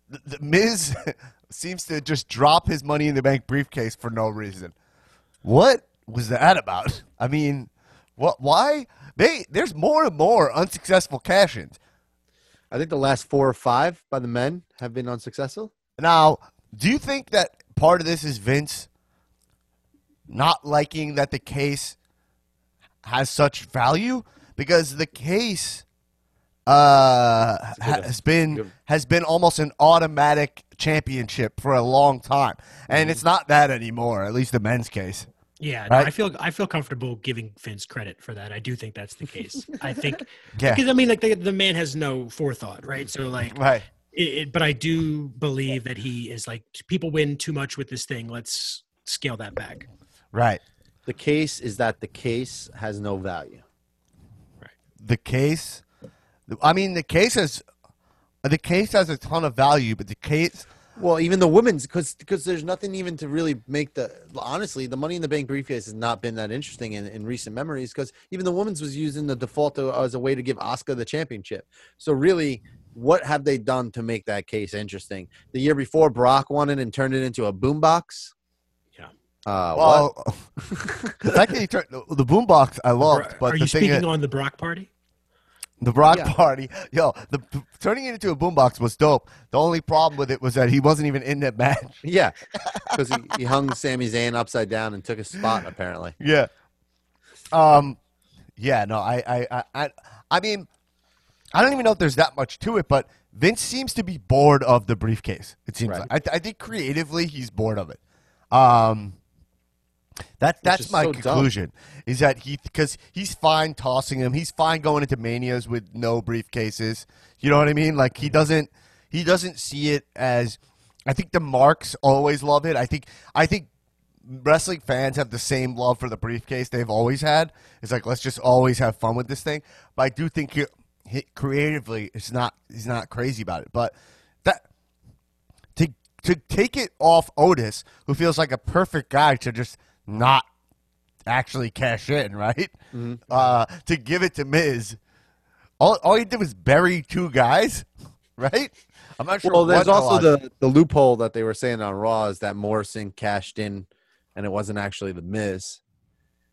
the, the Miz *laughs* seems to just drop his money in the bank briefcase for no reason. What was that about? I mean, what? Why? They there's more and more unsuccessful cash-ins. I think the last four or five by the men have been unsuccessful. Now, do you think that part of this is Vince not liking that the case has such value? Because the case uh, good- has been has been almost an automatic championship for a long time, and it's not that anymore. At least the men's case. Yeah, no, I feel I feel comfortable giving Vince credit for that. I do think that's the case. *laughs* I think Yeah. because I mean, like the, the man has no forethought, right? So like, Right. It, it, but I do believe that he is like people win too much with this thing. Let's scale that back. Right. The case is that the case has no value. Right. The case. I mean, the case has. The case has a ton of value, but the case. Well, even the women's because because there's nothing even to really make the honestly the Money in the Bank briefcase has not been that interesting in, in recent memories because even the women's was using the default to, as a way to give Asuka the championship. So really, what have they done to make that case interesting? The year before, Brock won it and turned it into a boombox. Yeah. Uh, what? Well, *laughs* the fact that he turned the, the boombox, I loved, but Are the you thing speaking is- on the Brock party? The Brock Yeah. Party, *laughs* yo, the turning it into a boombox was dope. The only problem with it was that he wasn't even in that match. *laughs* Yeah, *laughs* because he, he hung Sami Zayn upside down and took his spot. Apparently, Yeah. Um. Yeah. No. I. I. I. I, I mean, I don't even know if there's that much to it, but Vince seems to be bored of the briefcase. It seems Right. like I, I think creatively he's bored of it. Um. That that's my so dumb. conclusion. Is that he because he's fine tossing him. He's fine going into manias with no briefcases. You know what I mean? Like he doesn't he doesn't see it as. I think the marks always love it. I think I think wrestling fans have the same love for the briefcase they've always had. It's like let's just always have fun with this thing. But I do think he, he, creatively, it's not he's not crazy about it. But that to to take it off Otis, who feels like a perfect guy to just not actually cash in, right? Uh, to give it to Miz, all all he did was bury two guys, *laughs* right? I'm not sure. well, there's also the the loophole that they were saying on Raw is that Morrison cashed in, and it wasn't actually the Miz.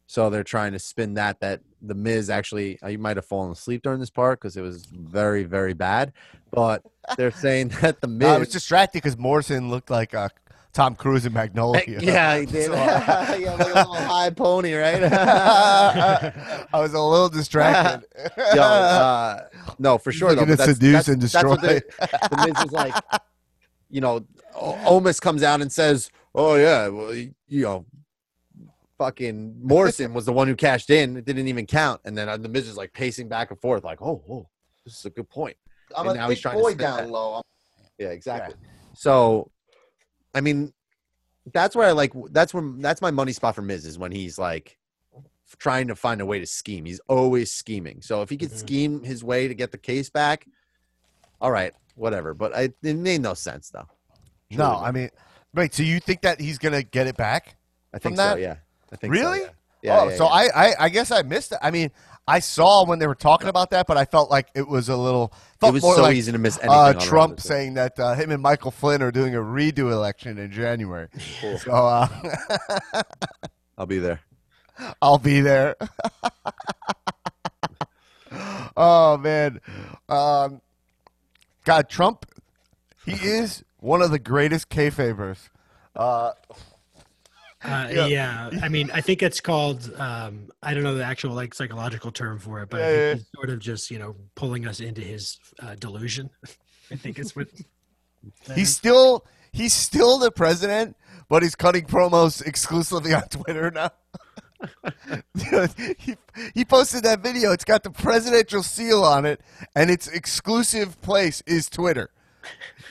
So they're trying to spin that that the Miz actually uh, you might have fallen asleep during this part because it was very very bad, but they're saying *laughs* that the Miz. I was distracted because Morrison looked like uh, Tom Cruise in Magnolia. yeah, he *laughs* did. So- *laughs* yeah, like a little high pony, right? *laughs* I was a little distracted. Yo, uh, no, for sure. though, that's, seduce that's, and that's what the, the Miz is like. You know, O- Omis comes out and says, "Oh yeah, well, you know, fucking Morrison was the one who cashed in. It didn't even count." And then uh, the Miz is like pacing back and forth, like, "Oh, oh this is a good point." I'm And a now he's big trying to boy spin down that. low. Yeah, exactly. So, I mean, that's where I like. That's when that's my money spot for Miz is when he's like trying to find a way to scheme. He's always scheming. So if he could Mhm. scheme his way to get the case back, all right, whatever. But I, it made no sense though. no, I mean, wait. So you think that he's gonna get it back? I think so. that? Yeah, I think so, Really? yeah. Yeah, oh, yeah, so. I, I, I guess I missed it. I mean, I saw when they were talking about that, but I felt like it was a little. Felt it was more so like, easy to miss anything. uh, on Raw Trump saying that uh, him and Michael Flynn are doing a redo election in January. Cool. So uh, *laughs* I'll be there. *laughs* I'll be there. *laughs* oh man, um, God, Trump, he is one of the greatest kayfabers. Uh, Uh, Yeah. yeah. I mean, I think it's called. Um, I don't know the actual like psychological term for it, but I Yeah, think yeah. he's sort of just you know pulling us into his uh, delusion. *laughs* I think it's what. *laughs* he's still he's still the president, but he's cutting promos exclusively on Twitter now. *laughs* he, he posted that video. It's got the presidential seal on it, and its exclusive place is Twitter.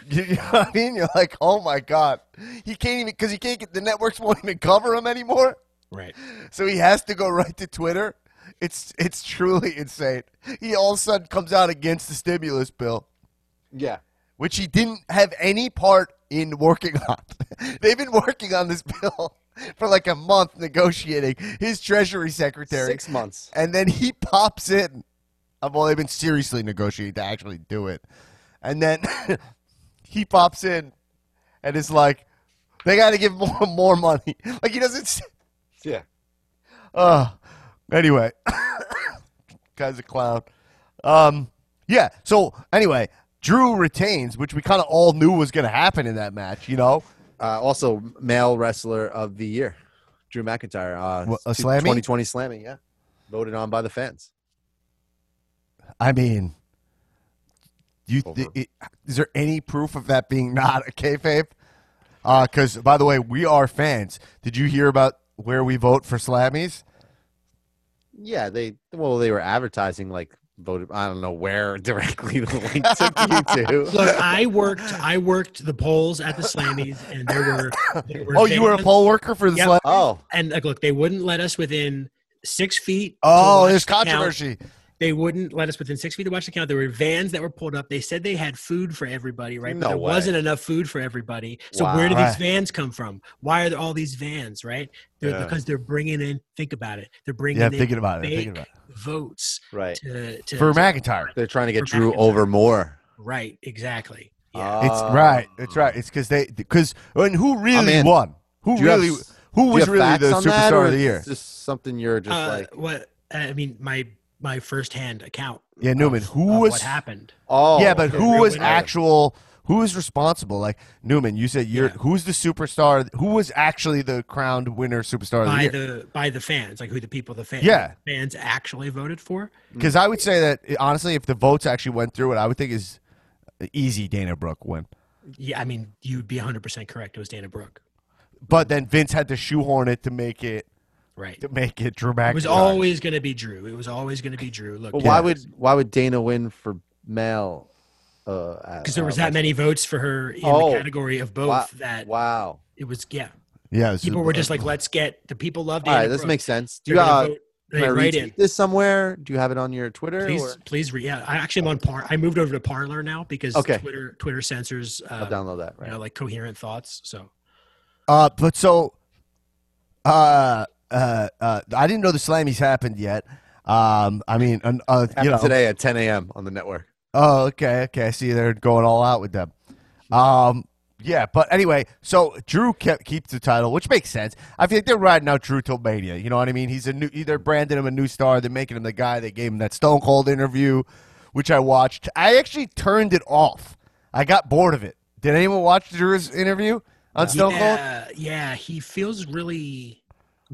You, *laughs* you know what I mean? You're like, oh my god, he can't even because he can't get the networks *laughs* won't even cover him anymore. Right. So he has to go right to Twitter. It's it's truly insane. He all of a sudden comes out against the stimulus bill Yeah. which he didn't have any part in working on. *laughs* They've been working on this bill for like a month negotiating. His Treasury Secretary. Six months. And then he pops in. Well, they've been seriously negotiating to actually do it. And then *laughs* he pops in and is like, they got to give more, *laughs* more money. Like he doesn't. Yeah. uh, anyway, *coughs* guy's a clown. Um, yeah. So anyway, Drew retains, which we kind of all knew was going to happen in that match. You know, Uh, also, male wrestler of the year, Drew McIntyre. Uh, What, a Slammy? 2020 Slammy, yeah. Voted on by the fans. I mean, you Over. i- i- is there any proof of that being not a kayfabe? Uh, because by the way, we are fans. Did you hear about where we vote for Slammies? Yeah, they well, they were advertising like voted. I don't know where *laughs* directly the link took you to. Look, I worked. I worked the polls at the Slammies, and there were. There were Oh, you were a poll worker for the Yep. Slam- Oh, And like, look, they wouldn't let us within six feet. Oh, watch there's controversy. count. Controversy. They wouldn't let us within six feet to watch the count. There were vans that were pulled up. They said they had food for everybody, right? No but there way. wasn't enough food for everybody. So Wow. where do these vans come from? Why are there all these vans, right? They're, Yeah. Because they're bringing in. Think about it. They're bringing Yeah, in thinking about it. Thinking fake about it. votes right. to, to For McIntyre. They're trying to get Drew McIntyre. over more. Right. Exactly. Yeah. It's Oh. right. It's right. It's because they because and who really man. won? Who Do you have really? who was really the on that, superstar of the is year? this Just something you're just Uh, like. what? I mean, my my firsthand account. Yeah, Newman. of- Who of was? what happened? Oh, yeah, but who was winner. actual? Who was responsible? Like Newman, you said you're. Yeah. Who's the superstar? Who was actually the crowned winner superstar of the by year? the by the fans, like who the people the fans Yeah. fans actually voted for. Because I would say that honestly, if the votes actually went through it, I would think is easy Dana Brooke win. Yeah, I mean you'd be 100 percent correct. It was Dana Brooke, But then Vince had to shoehorn it to make it right? to make it dramatic. It was always going to be Drew. It was always going to be Drew. Look, But Yeah. why would why would Dana win for male? uh, because there was that many votes for her in Oh. the category of both Wow. that Wow. it was. Yeah, Yeah, was- people were just like, let's get the people love All Dana. right, this Brooke. makes sense. Do They're you gonna uh, vote- can I write retweet in. this somewhere? Do you have it on your Twitter? Please, or- please read. Yeah, I actually am on Par. I moved over to Parler now because Okay. Twitter Twitter censors I'll uh, download that. you Right. know like coherent thoughts. So Uh, but so, uh, uh, uh, I didn't know the Slammies happened yet. Um, I mean, uh, uh, you Happened know, today at 10 a.m. on the network. Oh, okay, okay. I see they're going all out with them. Um, yeah, but anyway, so Drew kept keeps the title, which makes sense. I feel like they're riding out Drew till Mania. You know what I mean? He's a new. They're branding him a new star. They're making him the guy. They gave him that Stone Cold interview, which I watched. I actually turned it off. I got bored of it. Did anyone watch Drew's interview on Stone Cold? yeah, yeah, he feels really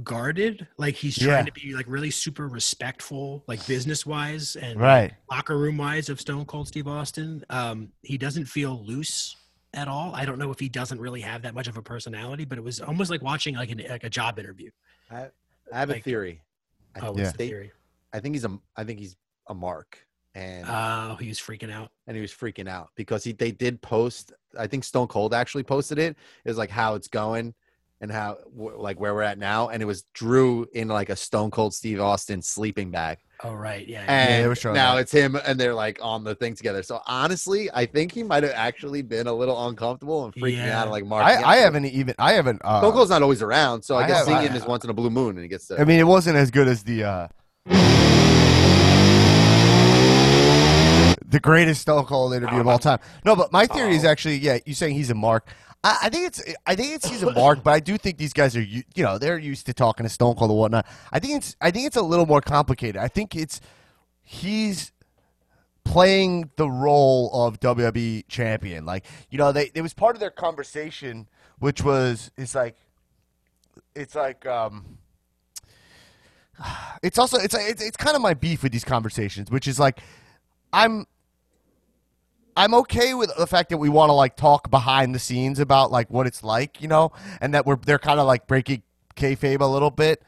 guarded. Like he's trying Yeah. to be like really super respectful, like business wise and Right. locker room wise of Stone Cold Steve Austin. Um, he doesn't feel loose at all. I don't know if he doesn't really have that much of a personality, but it was almost like watching like an like a job interview. I, I have a theory. I, Oh, think what's Yeah. the theory? I think he's a. I think he's a mark, and Oh, he was freaking out. and he was freaking out because he they did post. I think Stone Cold actually posted it. It was like how it's going and how like where we're at now, and it was Drew in like a Stone Cold Steve Austin sleeping bag, Oh, right. Yeah. and they were showing now that. it's him, and they're like on the thing together. So honestly, I think he might have actually been a little uncomfortable and freaking Yeah. out, and like Mark. I, I haven't even. I haven't. Uh, Stone Cold's not always around, so I, I guess have- seeing I- him is once in a blue moon, and he gets to. I mean, it wasn't as good as the uh, the greatest Stone Cold interview of all time. No, but my theory is actually, yeah, you saying he's a mark. I, I think it's, I think it's a mark, but I do think these guys are, you know, they're used to talking to Stone Cold and whatnot. I think it's, I think it's a little more complicated. I think it's he's playing the role of WWE champion. Like, you know, they it was part of their conversation, which was it's like it's like um *sighs* it's also it's it's, it's kind of my beef with these conversations, which is like I'm I'm okay with the fact that we want to like talk behind the scenes about like what it's like, you know, and that we're they're kind of like breaking kayfabe a little bit,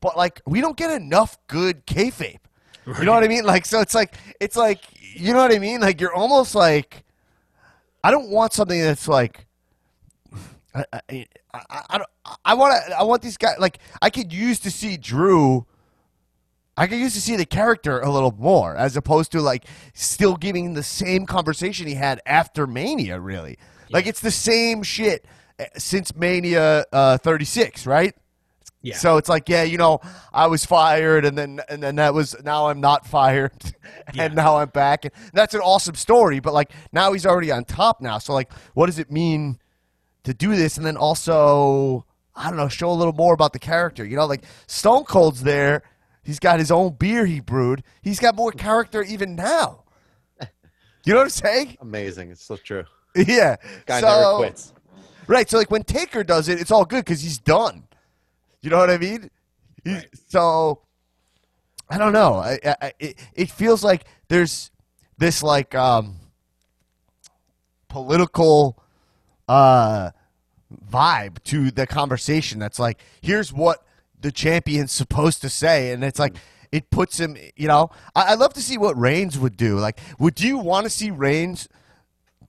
but like we don't get enough good kayfabe. You know what I mean? Like, so it's like it's like you know what I mean? Like you're almost like I don't want something that's like I I, I, I, don't, I want to I want these guys like I could use to see Drew. I could use to see the character a little more, as opposed to like still giving the same conversation he had after Mania. Really, like it's the same shit eh, since Mania uh, 36, right? Yeah. So it's like, yeah, you know, I was fired, and then and then that was now I'm not *laughs* fired, and Yeah. now I'm back, and that's an awesome story. But like now he's already on top now. So like, what does it mean to do this? And then also, I don't know, show a little more about the character. You know, like Stone Cold's there. He's got his own beer he brewed. He's got more character even now. You know what I'm saying? Amazing. It's so true. Yeah. Guy so, never quits. Right. So like when Taker does it, it's all good because he's done. You know what I mean? He- So I don't know. I, I, I- it, it feels like there's this like um, political uh, vibe to the conversation. That's like, here's what the champion's supposed to say, and it's like, mm. it puts him. You know, I, I'd love to see what Reigns would do. Like, would you want to see Reigns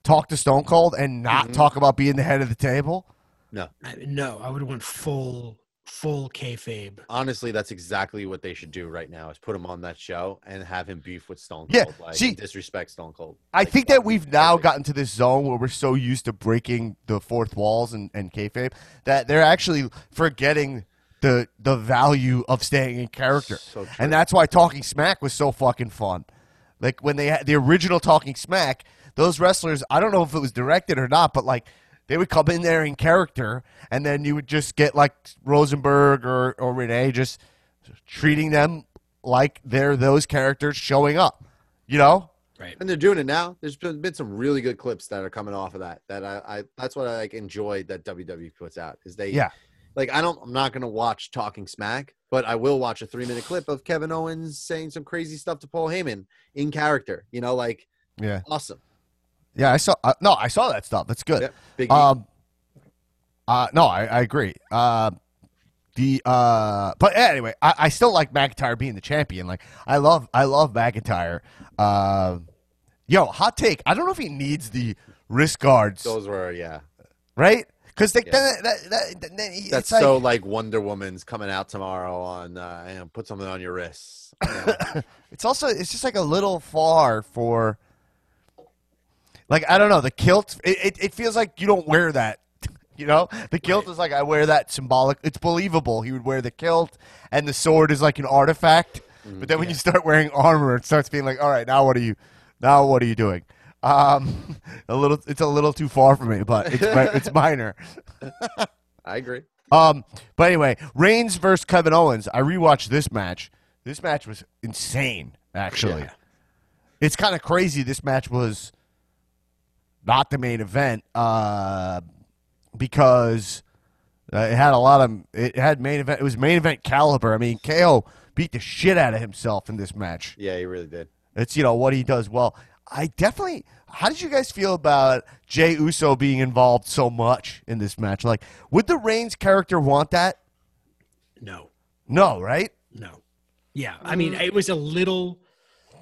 talk to Stone Cold and not mm-hmm. talk about being the head of the table? No, I- no, I would want full full kayfabe. honestly, that's exactly what they should do right now: is put him on that show and have him beef with Stone Yeah, Cold, like see- disrespect Stone Cold. I Like, think that that would be we've now perfect. gotten to this zone where we're so used to breaking the fourth walls and, and kayfabe that they're actually forgetting the the value of staying in character. So true. and that's why Talking Smack was so fucking fun. Like when they had the original Talking Smack, those wrestlers, I don't know if it was directed or not, but like they would come in there in character, and then you would just get like Rosenberg or or Renee just treating them like they're those characters showing up. You know? Right. and they're doing it now. There's been, been some really good clips that are coming off of that. That I, I that's what I like enjoyed that WWE puts out is they Yeah. Like I don't I'm not gonna watch Talking Smack, but I will watch a three minute clip of Kevin Owens saying some crazy stuff to Paul Heyman in character. You know, like Yeah. awesome. Yeah, I saw. Uh, no, I saw that stuff. That's good. Yep. Um, uh, no, I, I agree. Uh, the uh, but anyway, I, I still like McIntyre being the champion. Like, I love, I love McIntyre. Uh, yo, hot take. I don't know if he needs the wrist guards, those were yeah. right? Because they, Yeah. then, that, that, that, then he- That's it's like, so like Wonder Woman's coming out tomorrow on uh, you know, put something on your wrists. You know? *laughs* It's also it's just like a little far for like I don't know the kilt. It, it, it feels like you don't wear that. *laughs* You know, the kilt is like I wear that symbolic. It's believable. He would wear the kilt, and the sword is like an artifact. But then when you start wearing armor, it starts being like, all right, now what are you? Now what are you doing? Um, *laughs* a little. It's a little too far for me, but it's it's *laughs* minor. I agree. Um, but anyway, Reigns versus Kevin Owens. I rewatched this match. This match was insane, actually. Yeah. It's kind of crazy. This match was not the main event uh, because uh, it had a lot of it had main event. It was main event caliber. I mean, KO beat the shit out of himself in this match. Yeah, he really did. It's you know what he does well. I definitely. How did you guys feel about Jey Uso being involved so much in this match? Like, would the Reigns character want that? No. No, right? No. Yeah. I mean, it was a little.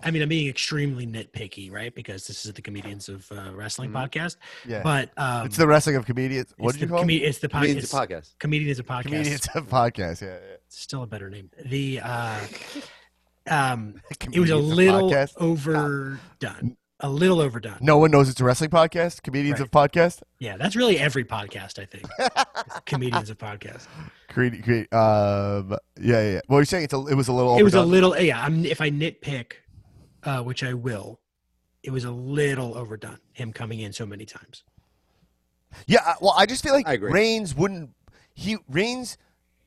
I mean, I'm being extremely nitpicky, right? Because this is the comedians of uh, wrestling podcast. Yeah. But um, It's the wrestling of comedians. What it's did you the call come- it? It's the, po- Comedians it's podcast. Comedians of podcast. Comedians of podcast. Yeah, yeah. Still a better name. The uh, um, *laughs* it was a little podcast. overdone. A little overdone. No one knows it's a wrestling podcast. Comedians Right. of podcast. Yeah, that's really every podcast. I think. *laughs* comedians of podcast. Creed, creed, um, yeah, yeah. yeah. Well, you're saying it's a, it was a little. It was a little. Yeah, I'm, if I nitpick, uh, which I will, it was a little overdone. Him coming in so many times. Yeah, well, I just feel like I agree. Reigns wouldn't. He Reigns.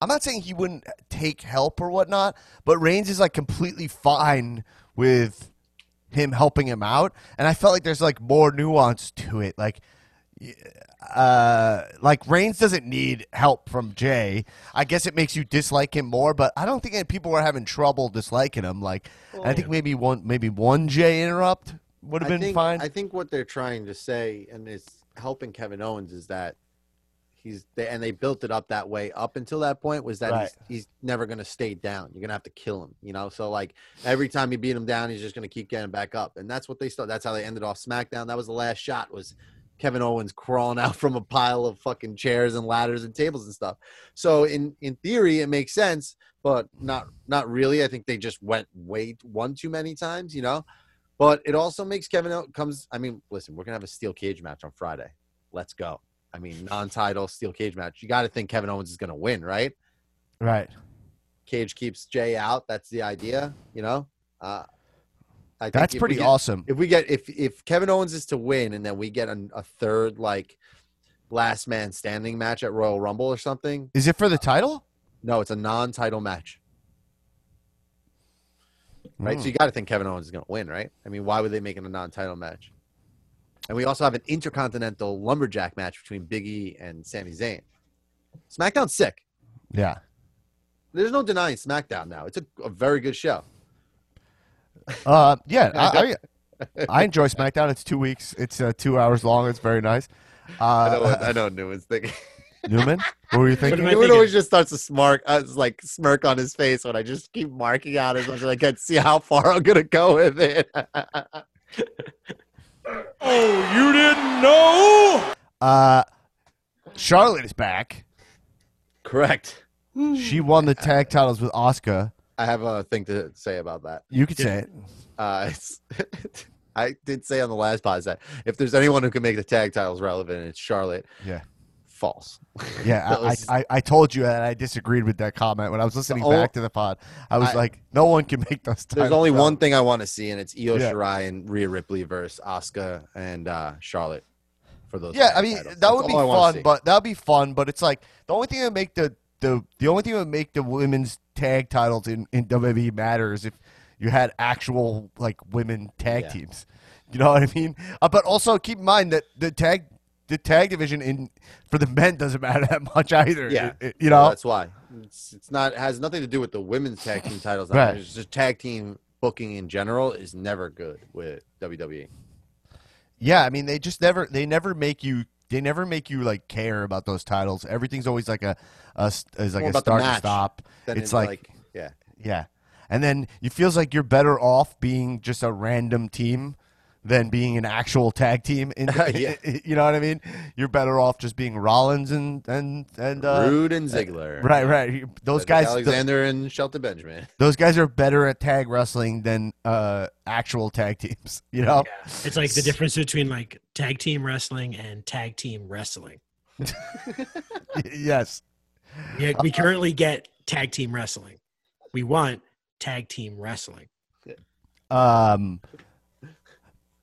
I'm not saying he wouldn't take help or whatnot, but Reigns is like completely fine with him helping him out, and I felt like there's like more nuance to it. Like, uh, like Reigns doesn't need help from Jey. I guess it makes you dislike him more, but I don't think any people were having trouble disliking him. Like, I think maybe one maybe one Jey interrupt would have I been think, fine. I think what they're trying to say and it's helping Kevin Owens is that he's they, and they built it up that way up until that point was that Right. he's, he's never going to stay down. You're going to have to kill him, you know? So like every time you beat him down, he's just going to keep getting back up. And that's what they start. That's how they ended off SmackDown. That was the last shot was Kevin Owens crawling out *laughs* from a pile of fucking chairs and ladders and tables and stuff. So in in theory it makes sense, but not not really. I think they just went way one too many times, you know? But it also makes Kevin comes. I mean, listen, we're gonna have a steel cage match on Friday. Let's go. I mean, non-title steel cage match. You got to think Kevin Owens is gonna win, right? right. Cage keeps Jey out. That's the idea, you know. Uh, I think That's pretty get- awesome. If we get if if Kevin Owens is to win, and then we get a, a third like last man standing match at Royal Rumble or something. Is it for the title? No, it's a non-title match, right? Hmm. So you got to think Kevin Owens is going to win, right? I mean, why would they make it a non-title match? And we also have an intercontinental lumberjack match between Big E and Sami Zayn. SmackDown's sick. Yeah. There's no denying SmackDown now. It's a, a very good show. Uh, yeah, *laughs* I, I, I enjoy SmackDown. It's two weeks. It's uh, two hours long. It's very nice. Uh, I know. What, I know. what Newman's thinking. *laughs* Newman, what were you thinking? am I Newman thinking? always just starts to smirk, uh, like smirk on his face when I just keep marking out as much as I can, see how far I'm gonna go with it. *laughs* Oh, you didn't know? Uh, Charlotte is back. Correct. She won the tag titles with Asuka. I have a thing to say about that. You could say it. Uh, it's, *laughs* I did say on the last pod that if there's anyone who can make the tag titles relevant, it's Charlotte. Yeah. False. Yeah, *laughs* That I, I, I told you that I disagreed with that comment when I was listening back to the pod. I was I- like, no one can make those. There's only one thing I want to see, and it's Io Yeah. Shirai and Rhea Ripley versus Asuka and uh, Charlotte for those. Yeah, I mean titles. that That's would be all I wanna fun, but that would be fun. But it's like the only thing that make the the the only thing that would make the women's tag titles in in WWE matter is if you had actual like women tag Yeah. teams. You know what I mean? Uh, but also keep in mind that the tag the tag division in for the men doesn't matter that much either. yeah, It- it- you Well, know. that's why it's, it's not it has nothing to do with the women's tag team titles. Right. It's just tag team booking in general is never good with. WWE. Yeah, I mean they just never they never make you they never make you like care about those titles. Everything's always like a, a is like More a start and stop. Then It's like, yeah, yeah, and then it feels like you're better off being just a random team than being an actual tag team. In, *laughs* Yeah. *laughs* you know what I mean? You're better off just being Rollins and and and uh, Roode and Ziggler, right, right. Those Cedric guys, th- Alexander and Shelton Benjamin. *laughs* those guys are better at tag wrestling than uh, actual tag teams. You know? It's like the difference between like tag team wrestling and tag team wrestling. yes. Yeah, we currently get tag team wrestling. We want tag team wrestling. Um,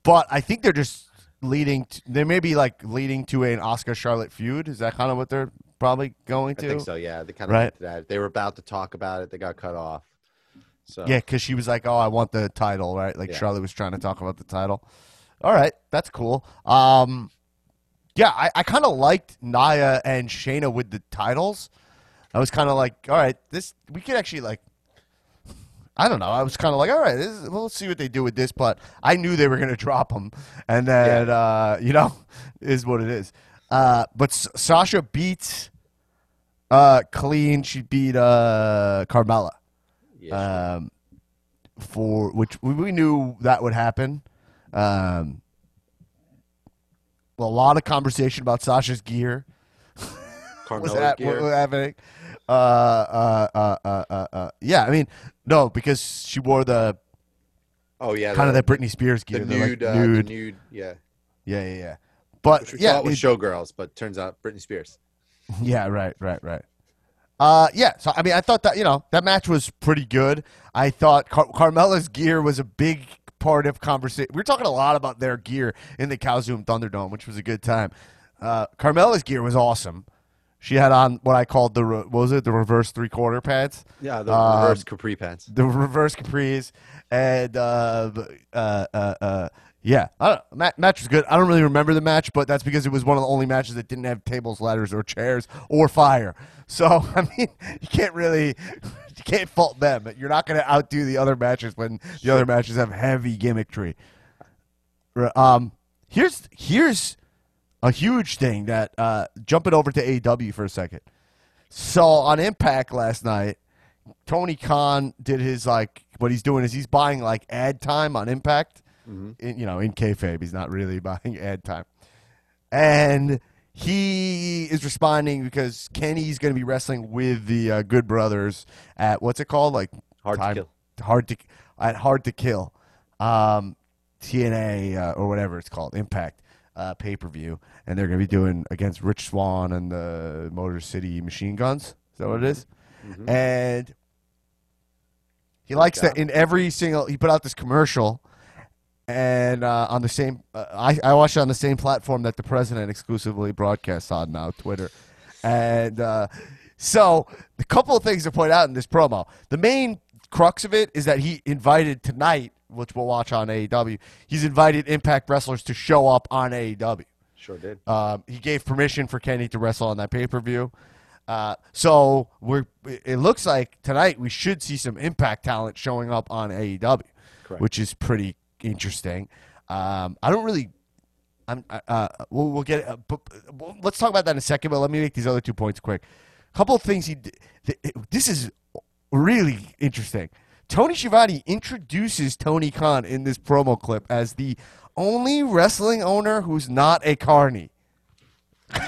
but I think they're just leading. To, they may be like leading to an Asuka Charlotte feud. Is that kind of what they're probably going to? I think so. Yeah, they kind of Right. that. They were about to talk about it. They got cut off. So Yeah, because she was like, "Oh, I want the title," right? Like Yeah. Charlotte was trying to talk about the title. All right, that's cool. Um, yeah, I, I kind of liked Nia and Shayna with the titles. I was kind of like, all right, this we could actually like. I don't know. I was kind of like, all right, this is, well, let's see what they do with this. But I knew they were going *laughs* to drop them, and then uh, you know, *laughs* is what it is. Uh, but S- Sasha beats uh, clean. She beat uh, Carmella yeah, um, for which we, we knew that would happen. Um, a lot of conversation about Sasha's gear. Carmella's Was that gear. what was happening? Uh, uh, uh, uh, uh, uh, yeah, I mean, no, because she wore the oh yeah, kind of that Britney Spears gear, the, like, nude, uh, nude. the nude, yeah. Yeah, yeah, yeah. But Which we yeah, thought was it- showgirls, but turns out Britney Spears. *laughs* Yeah, right, right, right. Uh, yeah. So I mean, I thought that you know that match was pretty good. I thought Car- Carmella's gear was a big part of conversation. We were talking a lot about their gear in the Calzoom Thunderdome, which was a good time. Uh, Carmella's gear was awesome. She had on what I called the what was it the reverse three quarter pads, Yeah, the Um, reverse capri pants. the reverse capris, and uh, uh, uh, uh, yeah, I don't, ma- match was good. I don't really remember the match, but that's because it was one of the only matches that didn't have tables, ladders, or chairs or fire. So *laughs* I mean, you can't really *laughs* you can't fault them. You're not going to outdo the other matches when the other matches have heavy gimmickry. Um, here's here's a huge thing that uh, jumping over to AEW for a second. So on Impact last night, Tony Khan did his like what he's doing is he's buying like ad time on Impact. In, you know, in kayfabe, he's not really *laughs* buying ad time, and he is responding because Kenny's going to be wrestling with the uh, Good Brothers at what's it called? Like Hard to time- Kill. Hard to at Hard to Kill, um, TNA uh, or whatever it's called, Impact uh, pay per view, and they're going to be doing against Rich Swann and the Motor City Machine Guns. Is that what it is? And he likes that in every single. He put out this commercial, and uh, on the same, uh, I I watched it on the same platform that the president exclusively broadcasts on now, Twitter, and uh, so a couple of things to point out in this promo. The main crux of it is that he invited tonight, which we'll watch on AEW. He's invited Impact wrestlers to show up on AEW. Sure did. Um, he gave permission for Kenny to wrestle on that pay per view. Uh, so we're. It looks like tonight we should see some Impact talent showing up on AEW, Correct. which is pretty interesting. Um, I don't really I'm uh, uh, we'll, we'll get uh, but, let's talk about that in a second. But let me make these other two points quick. A couple of things he did. th- This is really interesting. Tony Schiavone introduces Tony Khan in this promo clip as the only wrestling owner who's not a carny. *laughs*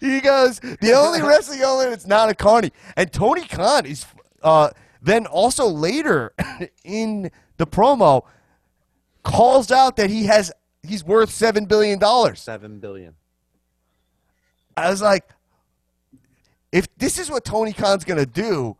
he goes, the only wrestling owner that's not a carny. And Tony Khan is uh, then also later *laughs* in the promo calls out that he has he's worth seven billion dollars. Seven billion. I was like, if this is what Tony Khan's gonna do,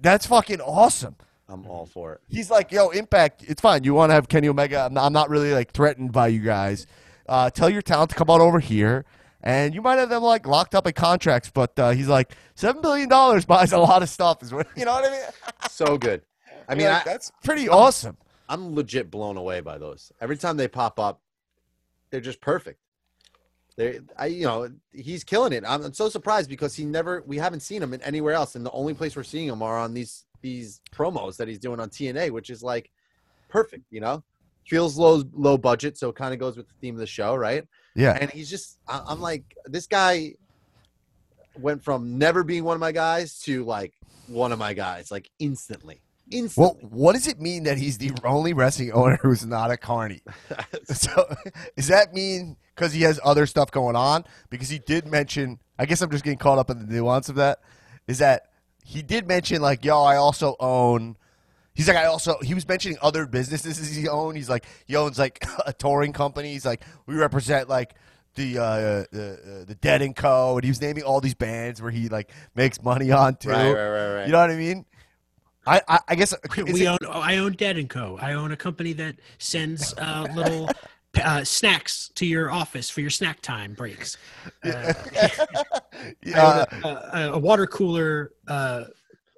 that's fucking awesome. I'm all for it. He's like, yo, Impact, it's fine. You want to have Kenny Omega? I'm not, I'm not really like threatened by you guys. Uh, tell your talent to come on over here, and you might have them like locked up in contracts. But uh, he's like, seven billion dollars *laughs* buys a lot of stuff. Is what *laughs* you know what I mean? *laughs* So good. I mean, Like, I, that's pretty awesome. I'm legit blown away by those. Every time they pop up, they're just perfect. They, I, you know, he's killing it. I'm, I'm so surprised because he never, we haven't seen him in anywhere else, and the only place we're seeing him are on these these promos that he's doing on TNA, which is like perfect. You know, feels low low budget, so it kind of goes with the theme of the show, right? Yeah. And he's just, I, I'm like, this guy went from never being one of my guys to like one of my guys, like instantly. Well, Instantly. what does it mean that he's the only wrestling owner who's not a carny? *laughs* So, does that mean because he has other stuff going on? Because he did mention, I guess I'm just getting caught up in the nuance of that. Is that he did mention like, yo, I also own. He's like, I also. He was mentioning other businesses he owns. He's like, he owns like *laughs* a touring company. He's like, we represent like the uh, the uh, the Dead and Co. And he was naming all these bands where he like makes money on too. Right, right, right, right. You know what I mean? I I, I guess we it- own. I own Dead and Co. I own a company that sends uh, *laughs* little uh, snacks to your office for your snack time breaks. Uh, *laughs* uh, a, a, a water cooler uh,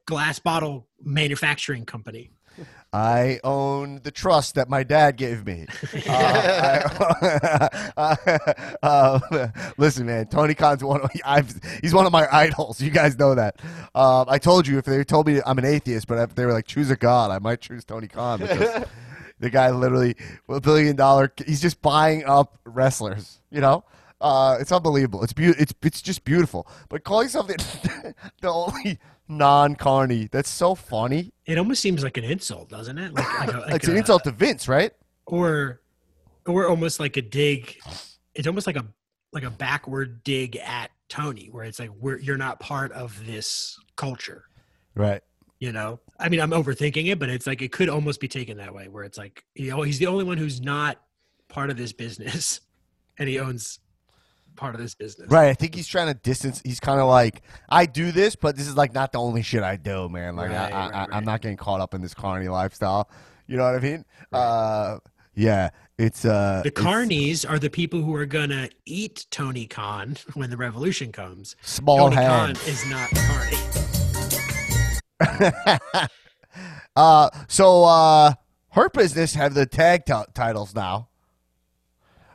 glass bottle manufacturing company. I own the trust that my dad gave me. *laughs* Uh, I- *laughs* uh, listen, man, Tony Khan's one. Of, *laughs* I've, he's one of my idols. You guys know that. Um, I told you if they told me I'm an atheist, but if they were like choose a god, I might choose Tony Khan because the guy literally a billion dollar. He's just buying up wrestlers. You know. Uh, it's unbelievable. It's beautiful. It's it's just beautiful. But calling something the only non-carny that's so funny. It almost seems like an insult, doesn't it? Like, like a, like *laughs* it's an insult to Vince, right? or or almost like a dig. It's almost like a like a backward dig at Tony, where it's like we're you're not part of this culture. Right. You know, I mean, I'm overthinking it, but it's like it could almost be taken that way, where it's like you know he's the only one who's not part of this business, *laughs* and he owns part of this business. Right. I think he's trying to distance. He's kind of like, I do this, but this is like not the only shit I do, man. Like, Right, I, I, right, I, I'm not getting caught up in this carny lifestyle. You know what I mean? Uh, yeah. It's uh, The it's carnies are the people who are gonna eat Tony Khan *laughs* when the revolution comes. small Tony hand. Khan is not carny. *laughs* uh, so uh, Hurt Business have the tag t- titles now,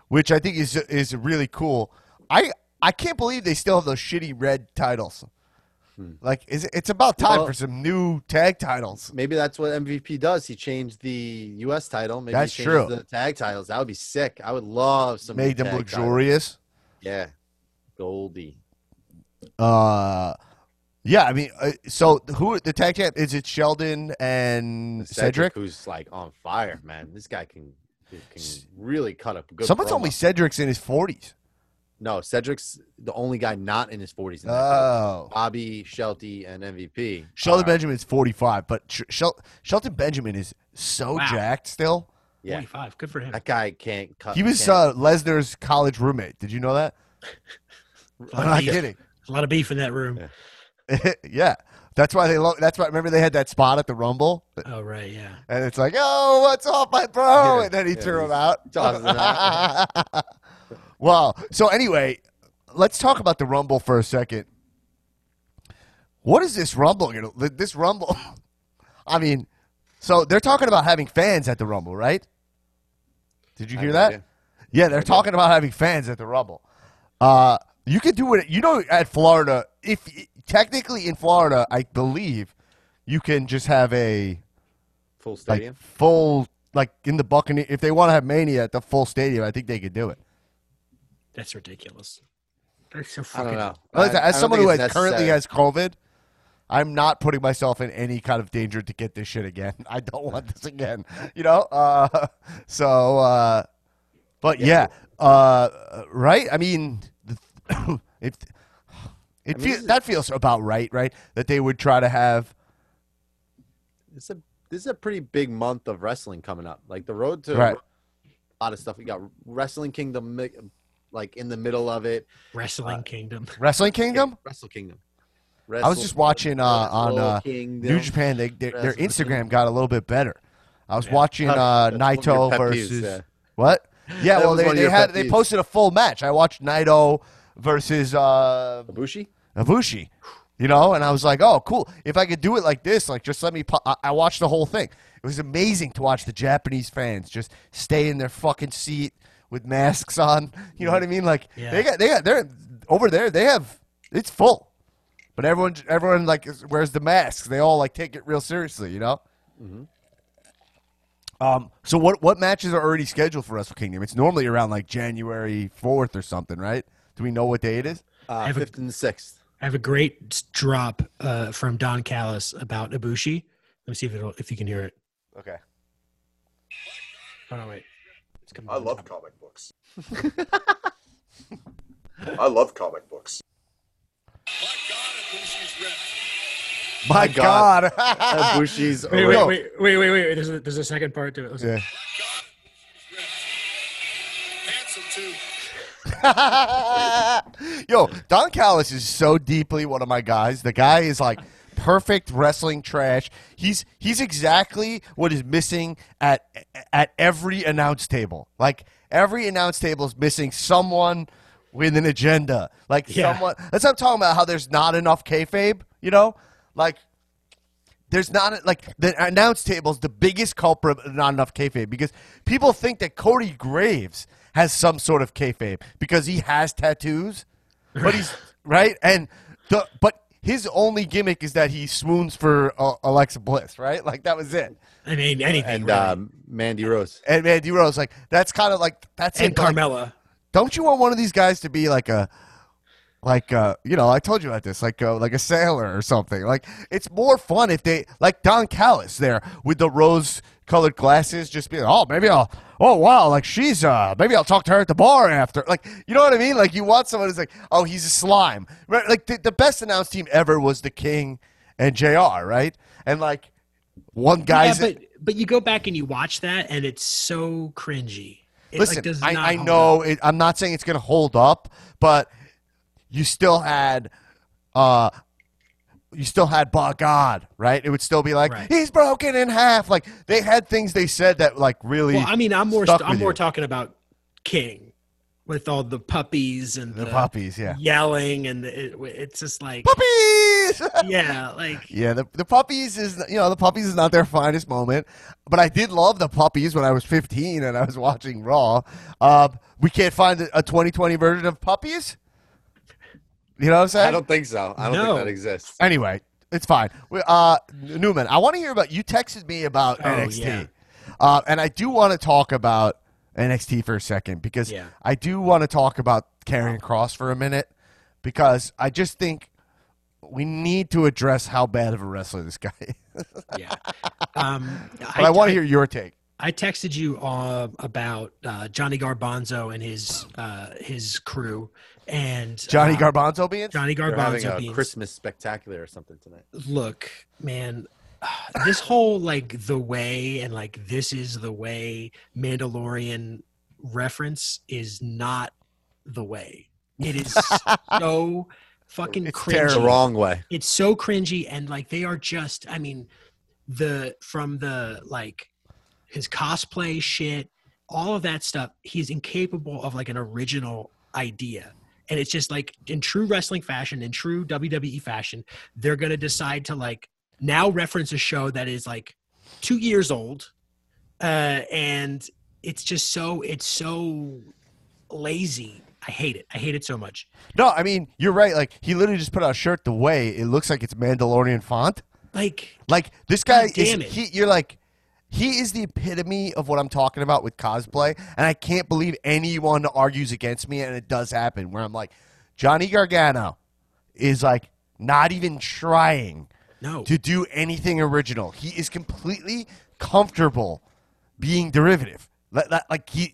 which I think is is really cool. I I can't believe they still have those shitty red titles. Like, is it, it's about time Well- for some new tag titles. Maybe that's what MVP does. He changed the U.S. title. Maybe That's he true. The tag titles. That would be sick. I would love some. Made new them tag titles. luxurious. Yeah, Goldie. Uh, yeah. I mean, uh, so who the tag champ is? It Shelton and Cedric. who's like on fire, man. This guy can can really cut up a good. Someone told me Cedric's in his forties. No. Cedric's the only guy not in his forties. Oh, Bobby, Shelty, and MVP. Shelton are- Benjamin's forty-five, but Sh- Shel- Shelton Benjamin is so Wow. jacked still. Yeah, 45. Good for him. that guy can't cut. He was can't- uh, Lesnar's college roommate. Did you know that? *laughs* I'm not beef. kidding. a lot of beef in that room. *laughs* yeah, that's why they. Lo- that's why. Remember they had that spot at the Rumble, Oh right, yeah. and it's like, "Oh, what's up, my bro?" Yeah, and then he yeah, threw him he's out. *laughs* tossing him out. well, so anyway, let's talk about the Rumble for a second. What is this Rumble? This Rumble. *laughs* I mean, so they're talking about having fans at the Rumble, right? Did you hear that? idea. Yeah, they're talking about having fans at the Rumble. Uh, you can do it. You know, at Florida, if technically in Florida, I believe you can just have a full like stadium. full like in the Buccaneer. If they want to have Mania at the full stadium, I think they could do it. That's ridiculous. That's so I fucking. don't know. As, I- I as don't someone who has currently has COVID, I'm not putting myself in any kind of danger to get this shit again. *laughs* I don't want this again. You know. Uh, *laughs* so, uh, but yeah, uh, right. I mean, the, *coughs* if it I mean, feel, is- that feels about right, right? That they would try to have. It's a this is a pretty big month of wrestling coming up. Like the road to Right. a lot of stuff. We got Wrestling Kingdom, mi- like in the middle of it. Wrestling Kingdom. Wrestling Kingdom. Wrestle Kingdom. I was just watching uh, on uh, New Japan. They, their, their Instagram Kingdom. got a little bit better. I was Yeah. watching *laughs* uh, That's one of your Naito pet peeves, versus yeah. what? *laughs* Yeah, well, they, they had pet they posted a full match. I watched Naito versus uh, Ibushi. Ibushi. You know, and I was like, oh, cool. If I could do it like this, like just let me. pu- I, I watched the whole thing. It was amazing to watch the Japanese fans just stay in their fucking seat with masks on. *laughs* You know what I mean? Like Yeah. they got they got they're over there. They have it's full, but everyone everyone like wears the masks. They all like take it real seriously. You know. Um. So what what matches are already scheduled for Wrestle Kingdom? It's normally around like January fourth or something, right? Do we know what day it is? Uh, fifth and sixth. I have a great drop uh, from Don Callis about Ibushi. Let me see if it'll, if you can hear it. Okay. Oh no, wait. It's coming I love top. comic books. I love comic books. My God. God. Ibushi's *laughs* Wait, Yo. wait, wait, wait, wait, wait. There's a, there's a second part to it. Listen. Yeah. *laughs* *laughs* Yo, Don Callis is so deeply one of my guys. The guy is like perfect wrestling trash. He's he's exactly what is missing at at every announce table. Like every announce table is missing someone with an agenda. Like Yeah. someone. That's what I'm talking about. How there's not enough kayfabe. You know, like there's not like the announce table is the biggest culprit of not enough kayfabe because people think that Corey Graves has some sort of kayfabe because he has tattoos, but he's *laughs* right and the but his only gimmick is that he swoons for uh, Alexa Bliss, right? Like that was it. I mean, anything. and really. um, Mandy Rose. And Mandy Rose, like that's kind of like that's and it. Like, Carmella. don't you want one of these guys to be like a like uh you know i told you about this like uh, like a sailor or something like it's more fun if they like don callis there with the rose colored glasses just being oh maybe i'll oh wow like she's uh maybe i'll talk to her at the bar after like you know what i mean? Like you want someone who's like oh he's a slime right? Like the, the best announced team ever was the king and jr right? And like one Yeah, but but you go back and you watch that, and it's so cringy. It, Listen, does I, I know it, I'm not saying it's going to hold up, but you still had, uh, you still had by God, right? It would still be like Right. he's broken in half. Like they had things they said that like really. Well, I mean, I'm more stuck I'm more you. talking about King with all the puppies and the puppies, yeah, yelling, and it, it's just like puppies. *laughs* yeah, like Yeah, the, the puppies is you know the puppies is not their finest moment, but I did love the puppies when I was 15 and I was watching Raw. Uh, we can't find a, a 2020 version of puppies. You know what I'm saying? I don't think so. I don't No. think that exists. Anyway, it's fine. Uh, Newman, I want to hear about you. Texted me about Oh, NXT, yeah. uh, and I do want to talk about NXT for a second because Yeah. I do want to talk about Karrion Kross for a minute because I just think we need to address how bad of a wrestler this guy is. yeah. Um, *laughs* but I, want to hear your take. I texted you uh, about uh, Johnny Garbanzo and his uh, his crew, and Johnny uh, Garbanzo being Johnny They're having Garbanzo a being Christmas spectacular or something tonight. look, man, *sighs* this whole like the way and like this is the way Mandalorian reference is not the way. It is *laughs* so fucking It's cringy. The wrong way. It's so cringy and like they are just I mean the from the like his cosplay shit, all of that stuff, he's incapable of like an original idea. And it's just like in true wrestling fashion, in true WWE fashion, they're gonna decide to like now reference a show that is like two years old. Uh and it's just so it's so lazy. I hate it. I hate it so much. No, I mean you're right. Like he literally just put out a shirt the way it looks like it's Mandalorian font. Like Like this guy damn is it. he you're like he is the epitome of what I'm talking about with cosplay, and I can't believe anyone argues against me, and it does happen. Where I'm like, Johnny Gargano is like not even trying No. to do anything original. He is completely comfortable being derivative. Like, he,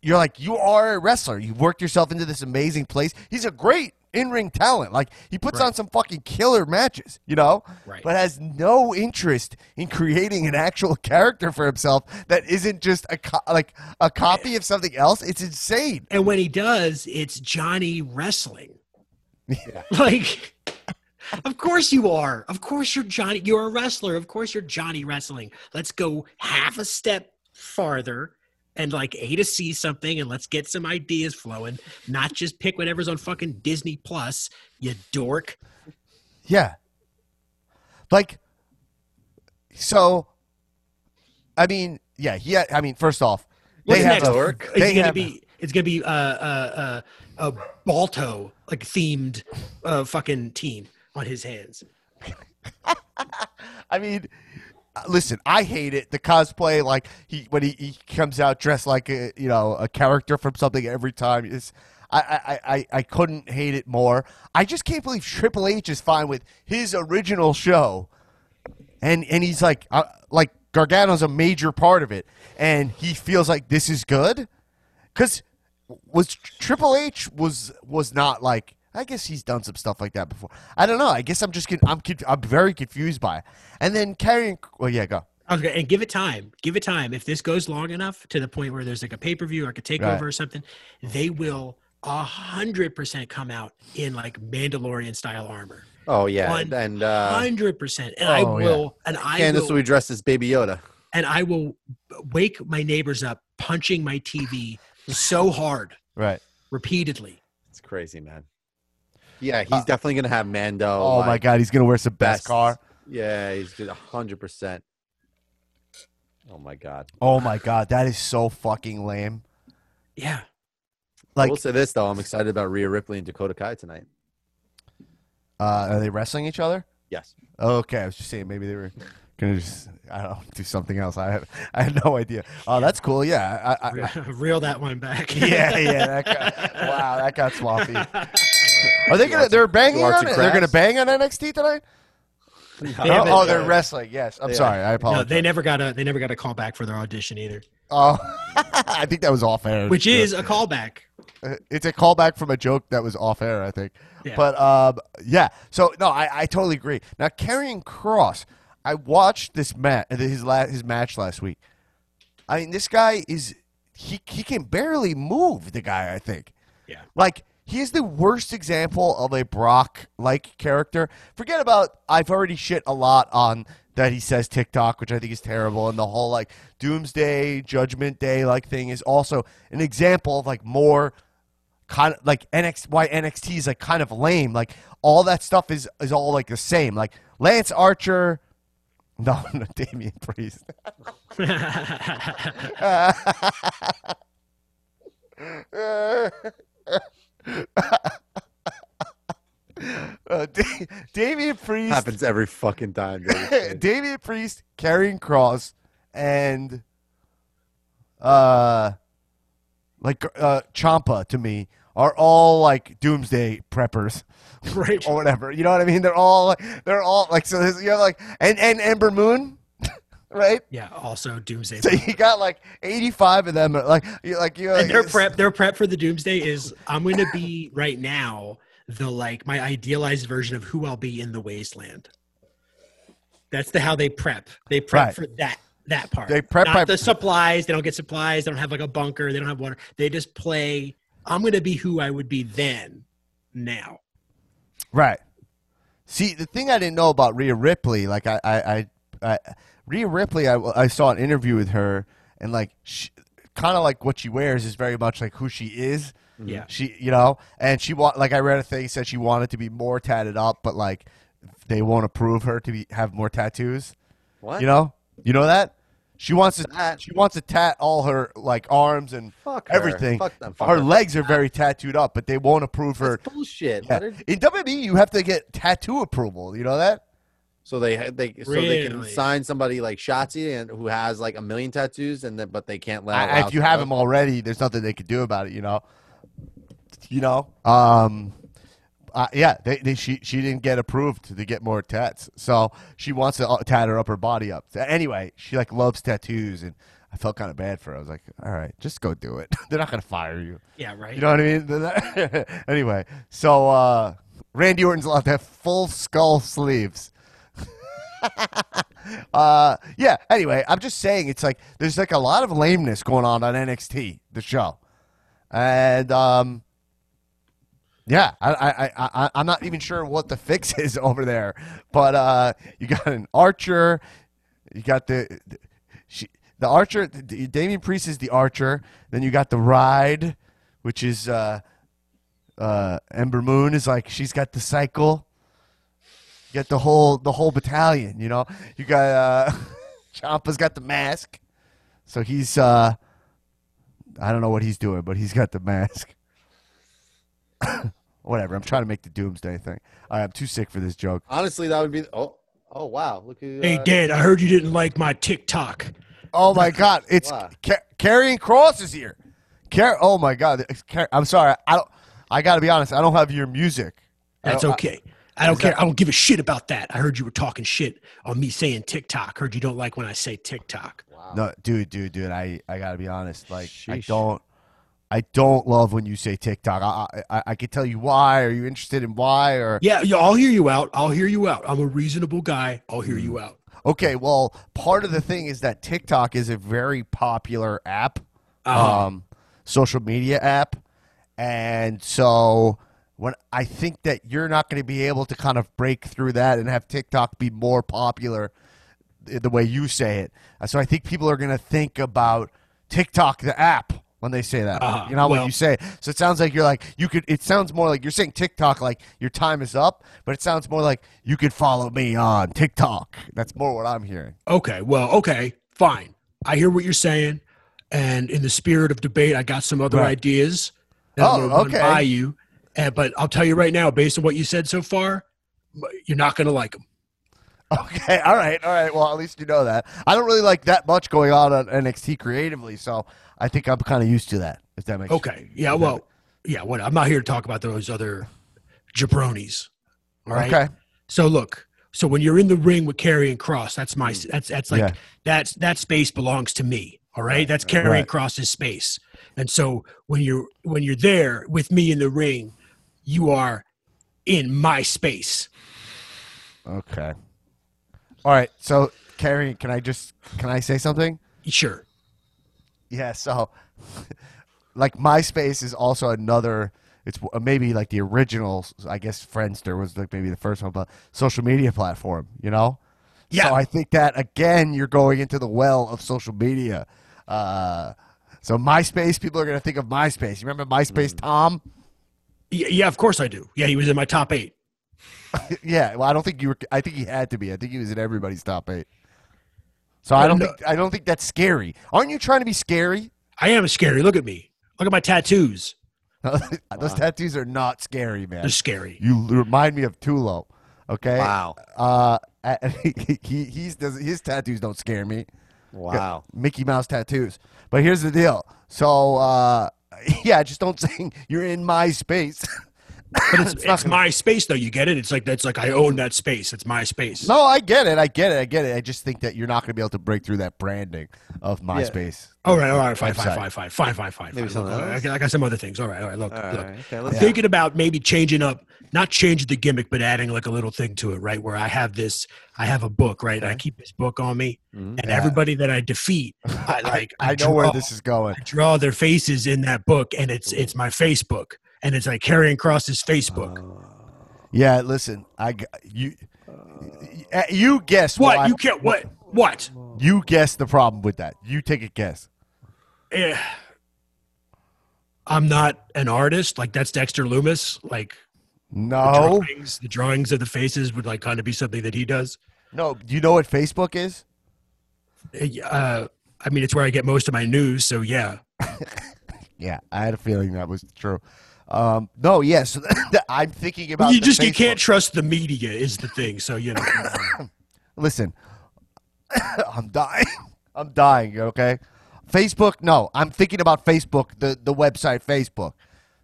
you're like you are a wrestler. You worked yourself into this amazing place. He's a great in-ring talent. Like he puts Right. on some fucking killer matches, you know, Right. but has no interest in creating an actual *laughs* character for himself that isn't just a co- like a copy of something else. It's insane. And when he does, it's Johnny wrestling. Yeah. *laughs* Like, of course you are. Of course you're Johnny. You're a wrestler. Of course you're Johnny wrestling. Let's go half a step farther and like A to C something and let's get some ideas flowing. Not just pick whatever's on fucking Disney Plus, you dork. Yeah. Like, so, I mean, yeah, yeah. I mean, first off, What's they have next? a- work. It's gonna have- be it's gonna be uh uh uh a Balto like themed uh fucking team on his hands. *laughs* I mean, listen, I hate it. The cosplay, like he when he, he comes out dressed like a you know a character from something every time. Is I, I, I, I couldn't hate it more. I just can't believe Triple H is fine with his original show, and and he's like uh, like Gargano's a major part of it, and he feels like this is good, because was Triple H was was not like I guess he's done some stuff like that before. I don't know. I guess I'm just con- I'm I'm very confused by it. And then carrying well yeah go Okay, and give it time. Give it time. If this goes long enough to the point where there's like a pay per view or like a takeover Right. or something, they will a hundred percent come out in like Mandalorian style armor. Oh yeah, One and uh, Hundred percent. And I Oh, yeah. will. And I Candace will. will be dressed as Baby Yoda. and I will wake my neighbors up punching my TV so hard right. repeatedly. It's crazy, man. Yeah, he's definitely gonna have Mando. Uh, Oh, my god, he's gonna wear some best best. car. Yeah, he's good, hundred percent. Oh my god. Oh my god, that is so fucking lame. Yeah. I Like, will say this though, I'm excited about Rhea Ripley and Dakota Kai tonight. uh, are they wrestling each other? Yes. Okay, I was just saying maybe they were gonna just I don't know do something else. I have I had no idea. Oh, that's cool. Yeah, I, I, I, *laughs* Reel that one back. yeah, yeah. That *laughs* got, wow, that got sloppy. *laughs* Are they gonna? They're banging arts on and it. They're gonna bang on NXT tonight. *laughs* They Oh, oh, they're wrestling. Yes, I'm Yeah. sorry. I no, apologize. they never got a they never got a call back for their audition either. Oh, *laughs* I think that was off air. Which is a callback. Uh, it's a callback from a joke that was off air, I think. Yeah. But um, yeah. So no, I, I totally agree. Now Karrion Kross, I watched this match, his last his match last week. I mean, this guy is he he can barely move. The guy, I think. Yeah. Like he is the worst example of a Brock like character. Forget about I've already shit a lot on that he says TikTok, which I think is terrible, and the whole like Doomsday Judgment Day like thing is also an example of like more kind of like NXT why NXT is like kind of lame. Like all that stuff is is all like the same. Like Lance Archer. *laughs* No, no, Damian Priest. *laughs* *laughs* *laughs* Uh, Da- Damian Priest. Happens every fucking time. Dude. *laughs* Damian Priest, Karrion Kross, and uh, like uh, Ciampa to me are all like Doomsday preppers, *laughs* Right. or whatever. You know what I mean? They're all they're all like so. You have like and and Ember Moon, right? yeah, also Doomsday. *laughs* So you got like 85 of them. Like you like you. and their prep their prep for the doomsday is i'm going to be right now the like my idealized version of who i'll be in the wasteland that's the how they prep they prep Right. for that that part They prep not the supplies they don't get supplies they don't have like a bunker they don't have water they just play i'm going to be who i would be then now Right. See, the thing I didn't know about Rhea Ripley, like I, I, I, I Rhea Ripley, I, I saw an interview with her, and like, kind of like what she wears is very much like who she is. Mm-hmm. yeah She, you know, and she want like I read a thing said she wanted to be more tatted up, but like they won't approve her to be have more tattoos. What? You know, you know that she wants to That- she wants to tat all her like arms and Fuck her. everything. Fuck them. Fuck her her. legs are very tattooed up, but they won't approve her. That's bullshit. Yeah. Let her- In WWE, you have to get tattoo approval. You know that? So they they so they can sign somebody like Shotzi and who has like a million tattoos, and then but they can't let. I- if you have them already, there's nothing they could do about it. You know. You know. Um. Uh, yeah, they, they she she didn't get approved to get more tats, so she wants to uh, tat her upper body up. So anyway, she like loves tattoos, and I felt kind of bad for her. I was like, all right, just go do it. *laughs* They're not gonna fire you. Yeah, right. You know what I mean? *laughs* anyway, so uh, Randy Orton's allowed to have full skull sleeves. *laughs* uh, yeah. Anyway, I'm just saying it's like there's like a lot of lameness going on on NXT, the show, and um, yeah, I, I, I, I'm not even sure what the fix *laughs* is over there, but uh, you got an Archer, you got the, the she, the Archer, the, Damian Priest is the Archer, then you got the Ride, which is uh, uh, Ember Moon is like she's got the cycle. You got the whole the whole battalion, you know. You got uh *laughs* Ciampa's got the mask. So he's uh I don't know what he's doing, but he's got the mask. *coughs* Whatever. I'm trying to make the doomsday thing. All right, I'm too sick for this joke. Honestly, that would be. Oh, oh wow! Look who. Hey, uh, Dad, I heard you didn't like my TikTok. Oh my god, *laughs* it's Wow. Ca- Karrion Kross is here. Car- oh my god, Car- I'm sorry. I don't I got to be honest. I don't have your music. That's don't- I- okay. I don't Is care. I don't give a shit about that. I heard you were talking shit on me saying TikTok. Heard you don't like when I say TikTok. Wow. No, dude, dude, dude. I, I gotta be honest. Like, I don't, I don't love when you say TikTok. I, I, I can tell you why. Are you interested in why? Or Yeah, yeah, I'll hear you out. I'll hear you out. I'm a reasonable guy. I'll hear Mm. you out. okay, well, part of the thing is that TikTok is a very popular app, Uh-huh. um, social media app, and so when I think that you're not going to be able to kind of break through that and have TikTok be more popular the way you say it. Uh, So I think people are going to think about TikTok the app when they say that. Uh-huh. You know what you say. So it sounds like you're like you could. It sounds more like you're saying TikTok like your time is up, but it sounds more like you could follow me on TikTok. That's more what I'm hearing. Okay, well, okay, fine. I hear what you're saying, and in the spirit of debate, I got some other Right. ideas that Oh, I'm okay. by you. And, but I'll tell you right now, based on what you said so far, you're not going to like them. Okay, all right, all right. Well, at least you know that. I don't really like that much going on on NXT creatively, so I think I'm kind of used to that. If that makes Okay, yeah, well, yeah. What I'm not here to talk about those other jabronis. All right. Okay. So look, so when you're in the ring with Karrion Kross, that's my mm. that's that's like Yeah. that's that space belongs to me. All right, that's Karrion Right. Kross's space. And so when you're when you're there with me in the ring, you are in my space. Okay. All right. So, Carrie, can I just can I say something? Sure. Yeah. So, *laughs* like MySpace is also another. It's maybe like the original. I guess Friendster was like maybe the first one, but social media platform. You know. Yeah. So I think that again, you're going into the well of social media. Uh, so MySpace, people are going to think of MySpace. You remember MySpace, Tom? Y- Yeah, of course I do. Yeah, he was in my top eight. *laughs* Yeah, well, I don't think you were. I think he had to be. I think he was in everybody's top eight. So I don't no. think I don't think that's scary. Aren't you trying to be scary? I am scary. Look at me. Look at my tattoos. *laughs* Those tattoos are not scary, man. They're scary. You remind me of Tulo. Okay. Wow. Uh, *laughs* he, he he's does his tattoos don't scare me. Wow. Mickey Mouse tattoos. But here's the deal. So uh, *laughs* yeah, just don't *laughs* say you're in my space. *laughs* But it's, *laughs* not it's my space, though. You get it? It's like that's like I own that space. It's my space. No, I get it. I get it. I get it. I just think that you're not going to be able to break through that branding of MySpace. All right, all right, fine, fine, Website. fine, fine, fine, fine, fine. Maybe fine. something Look, I, got- I got some other things. All right, all right. Look, All look. Okay. I'm Let's thinking about maybe changing up, not changing the gimmick, but adding like a little thing to it, right? Where I have this, I have a book, right? And I keep this book on me, Mhm. and Yeah. everybody that I defeat, *laughs* I like. I know where this is going. I draw their faces in that book, and it's it's my Facebook, and it's like Karrion Kross's Facebook. Yeah, listen, I you uh, you guess what why- you can't? What? What? You guess the problem with that. You take a guess. Yeah. I'm not an artist. Like that's Dexter Lumis. Like the No, drawings, the drawings of the faces would like kind of be something that he does. no. Do you know what Facebook is? Uh, I mean, it's where I get most of my news. So yeah. *laughs* Yeah, I had a feeling that was true. Um, no, yes, *laughs* I'm thinking about. you just you can't trust the media is the thing. So you know. *coughs* listen, *coughs* I'm dying. *laughs* I'm dying. Okay, Facebook. No, I'm thinking about Facebook, the the website Facebook.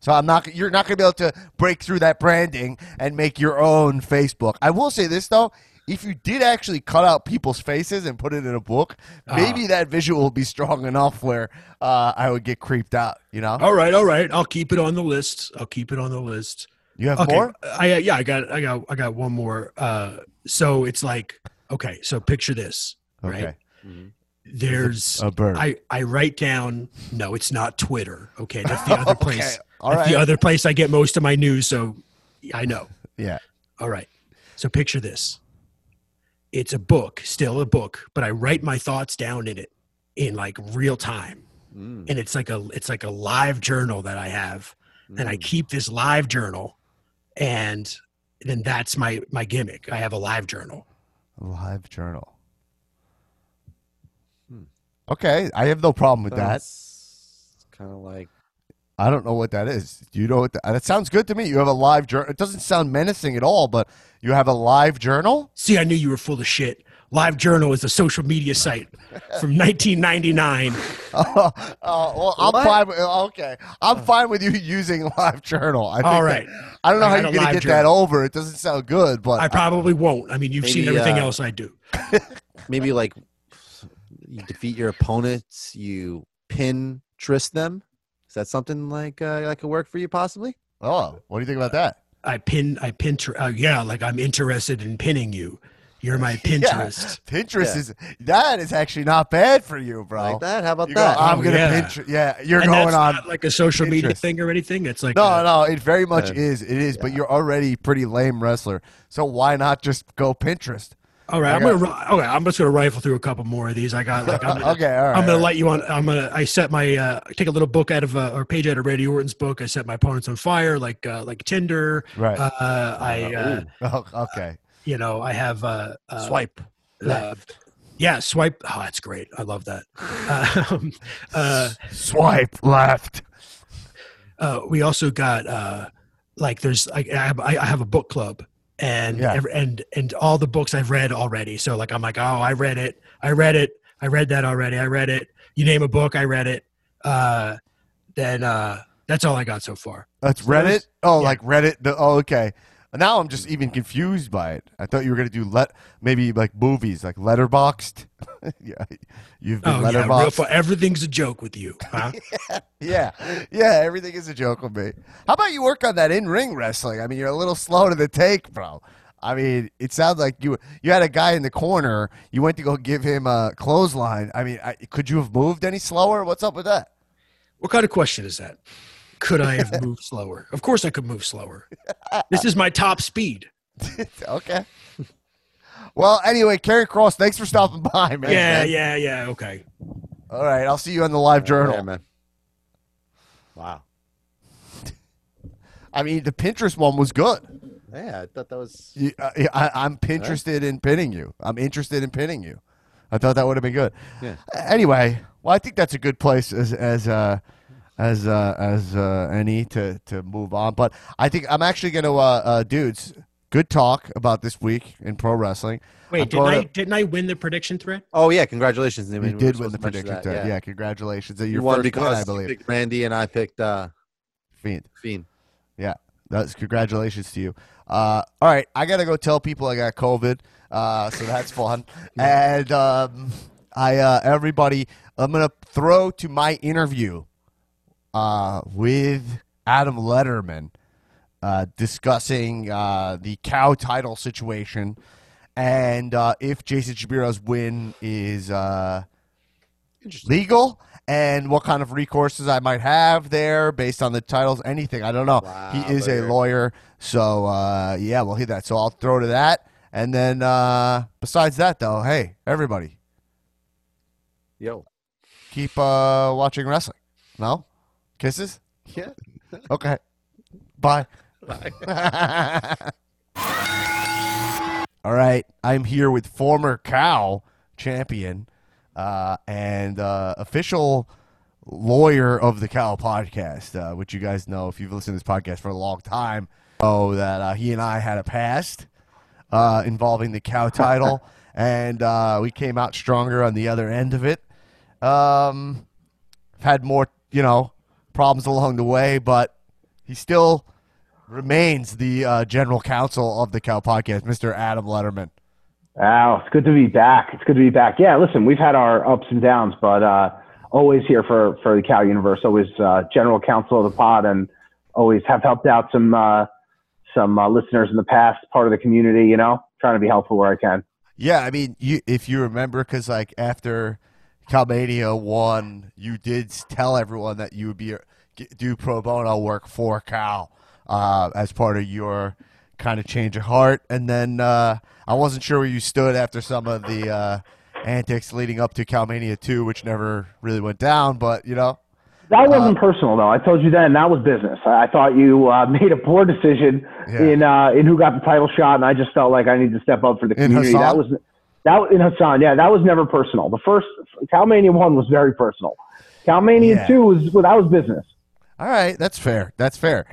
So I'm not. You're not going to be able to break through that branding and make your own Facebook. I will say this though. If you did actually cut out people's faces and put it in a book, maybe that visual will be strong enough where uh, I would get creeped out. You know? All right, all right. I'll keep it on the list. I'll keep it on the list. You have Okay. more? I uh, yeah, I got I got I got one more. Uh so it's like okay, so picture this, right? Okay. There's A bird. I I write down no, it's not Twitter. Okay, that's the *laughs* other Okay, place. all that's the other place I get most of my news, so I know. yeah. All right. So picture this. It's a book, still a book, but I write my thoughts down in it in like real time. Mm, And it's like a it's like a live journal that I have. And I mm. keep this live journal and then that's my my gimmick. I have a live journal. Live journal. Hmm. Okay, I have no problem with that. That's kind of like I don't know what that is. Do you know what that, that sounds good to me? You have a live journal. It doesn't sound menacing at all, but you have a live journal? See, I knew you were full of shit. Live Journal is a social media site from *laughs* 1999. *laughs* oh, well, I'm What? fine. With, okay, I'm fine with you using *laughs* live journal. I think All that- I don't know I how you're gonna live get that over. It doesn't sound good, but I probably won't. I mean, you've seen everything uh, else I do. maybe like you defeat your opponents, you pin Trist them. Is that something like uh, that could work for you possibly? oh, what do you think about that? I pin I pin uh, yeah, like I'm interested in pinning you. You're my *laughs* Yeah, Pinterest. Pinterest Yeah. is that is actually not bad for you, bro. Like that? How about You go, that? I'm Oh, gonna yeah. Pinterest. Yeah, you're and going that's on. not like a social media thing or anything. It's like No, uh, no, it very much Uh, is. It is, but you're already pretty lame wrestler. So why not just go Pinterest? All right, I I'm got- gonna okay. I'm just gonna rifle through a couple more of these. I got like I'm *laughs* gonna, Okay, all right. I'm gonna let you on. I'm gonna I set my uh, take a little book out of uh, or page out of Randy Orton's book. I set my opponents on fire like uh, like Tinder. Right. Uh, I uh, *laughs* Oh, okay. you know I have uh, uh, Swipe. uh, yeah, swipe. Oh, that's great. I love that. *laughs* Um, uh, Swipe left. uh, we also got uh, like there's I, I have I have a book club and Yeah. and and all the books I've read already. So like I'm like oh I read it I read it I read that already I read it. You name a book I read it. Uh, then uh, that's all I got so far. That's Reddit. Oh, Yeah. like Reddit. The, oh, okay. Now I'm just even confused by it. I thought you were gonna do let maybe like movies, like Letterboxd. *laughs* yeah, you've been Oh yeah, real Letterboxd. everything's a joke with you. Huh? *laughs* yeah, yeah. Everything is a joke with me. How about you work on that in ring wrestling? I mean, you're a little slow to the take, bro. I mean, it sounds like you you had a guy in the corner. You went to go give him a clothesline. I mean, I, could you have moved any slower? What's up with that? what kind of question is that? Could I have *laughs* moved slower? Of course I could move slower. This is my top speed. *laughs* okay. Well, anyway, Carrie Cross, thanks for stopping by, man. Yeah, yeah, yeah. Okay. All right, I'll see you on the live journal. Yeah, man. Wow. *laughs* I mean, the Pinterest one was good. Yeah, I thought that was. You, uh, I, I'm interested in pinning you. I'm interested in pinning you. I thought that would have been good. Yeah. Anyway, well, I think that's a good place as as uh, as uh, as uh, any to to move on. But I think I'm actually going to, uh, uh, dudes. Good talk about this week in pro wrestling. I'm Wait, didn't going I didn't I win the prediction thread? Oh yeah, congratulations! I You we did win the prediction. that, Ted. Yeah. congratulations. Your you won first win, because I you believe. picked Randy and I picked uh, Fiend. Fiend. Yeah, that's congratulations to you. Uh, all right, I gotta go tell people I got COVID, uh, so that's *laughs* fun. And um, I, uh, everybody, I'm gonna throw to my interview uh, with Adam Letterman, uh, discussing uh, the cow title situation and uh, if Jason Shapiro's win is. Uh, legal and what kind of recourses I might have there based on the titles, anything. I don't know. Wow, he is a lawyer. So, uh, yeah, we'll hit that. So I'll throw to that. And then uh, besides that, though, hey, everybody, Yo. keep uh, watching wrestling. No? Kisses? Yeah. Okay. Bye. Bye. *laughs* All right. I'm here with former cow champion uh, and uh, official lawyer of the cow podcast, uh, which you guys know if you've listened to this podcast for a long time. Oh, that uh, he and I had a past uh, involving the cow title. *laughs* and uh, we came out stronger on the other end of it. Um, had more, you know, problems along the way, but he still remains the uh, general counsel of the Cow Podcast, Mr. Adam Letterman. Wow, it's good to be back. It's good to be back. Yeah, listen, we've had our ups and downs, but uh, always here for for the Cow Universe. Always uh, general counsel of the pod, and always have helped out some uh, some uh, listeners in the past, part of the community. You know, trying to be helpful where I can. Yeah, I mean, you if you remember, because like after Calmania won, you did tell everyone that you would be do pro bono work for Cal uh, as part of your kind of change of heart, and then uh, I wasn't sure where you stood after some of the uh, antics leading up to Calmania 2, which never really went down, but you know. That wasn't uh, personal, though. I told you then that was business. I thought you uh, *laughs* made a poor decision yeah. in uh, in who got the title shot, and I just felt like I needed to step up for the community. That was that in Hassan. Yeah, that was never personal. The first Calmania one was very personal. Calmania yeah. two was well, that was business. All right, that's fair. That's fair.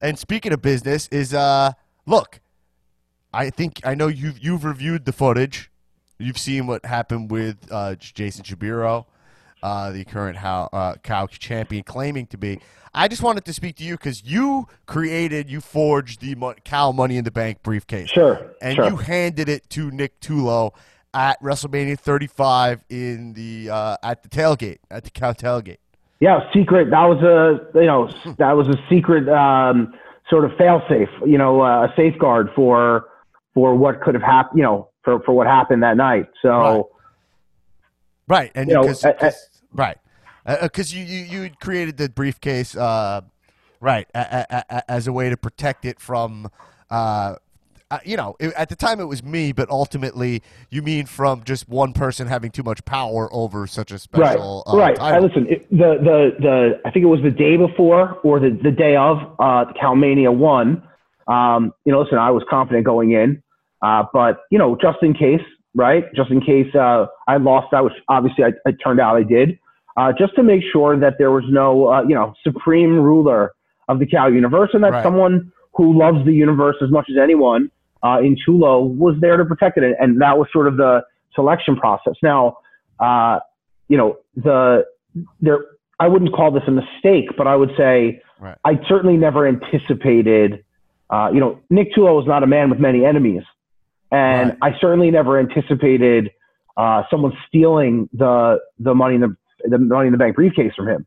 And speaking of business, is uh look, I think I know you've you've reviewed the footage. You've seen what happened with uh, Jason Shabiro, uh, the current how, uh, cow champion, claiming to be. I just wanted to speak to you because you created, you forged the Mo- cow Money in the Bank briefcase. Sure. And sure. you handed it to Nick Tulo at WrestleMania 35 in the uh, at the tailgate at the cow tailgate. Yeah, secret. That was a you know that was a secret. Um, sort of fail-safe, you know, uh, a safeguard for for what could have happened, you know, for for what happened that night. So, right, right. and because right, because uh, you you you created the briefcase, uh, right, a, a, a, as a way to protect it from uh, uh, you know, it, at the time it was me, but ultimately you mean from just one person having too much power over such a special right. Uh, right. Title. I listen. It, the the the I think it was the day before or the the day of uh, Calmania one. Um, you know, listen, I was confident going in, uh, but you know, just in case, right? Just in case uh, I lost, I which obviously I, it turned out I did. Uh, just to make sure that there was no, uh, you know, supreme ruler of the Cal universe, and that right. someone who loves the universe as much as anyone uh, in Tulo was there to protect it, and that was sort of the selection process. Now, uh, you know, the there I wouldn't call this a mistake, but I would say right. I certainly never anticipated. Uh, you know, Nick Tulo was not a man with many enemies, and right. I certainly never anticipated uh, someone stealing the the money in the the money in the bank briefcase from him.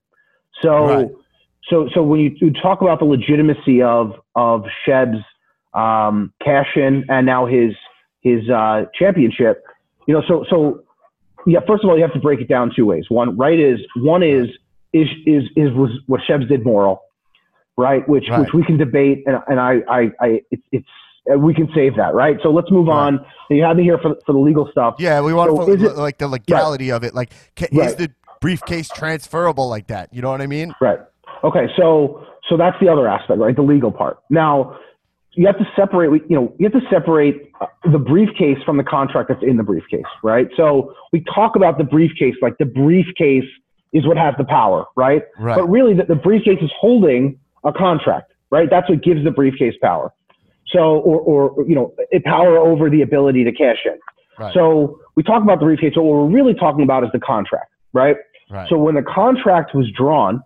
So, right. so, so when you, you talk about the legitimacy of of Sheb's um, cash in, and now his his uh, championship. You know, so so yeah. First of all, you have to break it down two ways. One, right, is one is is is is was what Shebs did moral, right? Which right. which we can debate, and and I I, I it's it's we can save that, right? So let's move right. on. You have me here for, for the legal stuff. Yeah, we want so to it, like the legality right. of it. Like, is right. the briefcase transferable like that? You know what I mean? Right. Okay. So so that's the other aspect, right? The legal part. Now, you have to separate, you know, you have to separate uh, the briefcase from the contract that's in the briefcase, right? So we talk about the briefcase like the briefcase is what has the power, right? right. But really, the, the briefcase is holding a contract, right? That's what gives the briefcase power. So, or, or you know, power over the ability to cash in. Right. So we talk about the briefcase. So what we're really talking about is the contract, right? right? So when the contract was drawn,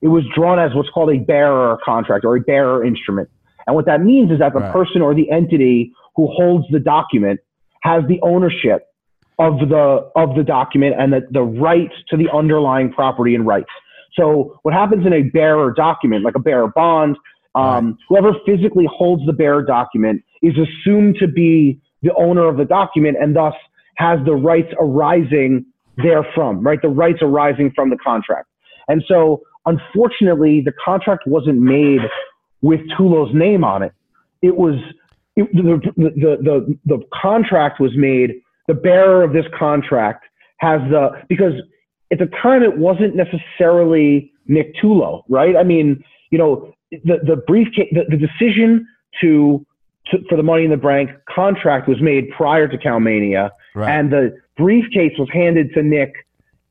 it was drawn as what's called a bearer contract or a bearer instrument. And what that means is that the right. person or the entity who holds the document has the ownership of the of the document and the, the rights to the underlying property and rights. So what happens in a bearer document, like a bearer bond, um, whoever physically holds the bearer document is assumed to be the owner of the document and thus has the rights arising therefrom, right? The rights arising from the contract. And so unfortunately, the contract wasn't made with Tulo's name on it. It was it, the, the, the, the contract was made. The bearer of this contract has the because at the time it wasn't necessarily Nick Tulo, right? I mean, you know, the the briefcase, the, the decision to, to for the Money in the Bank contract was made prior to Calmania, right. and the briefcase was handed to Nick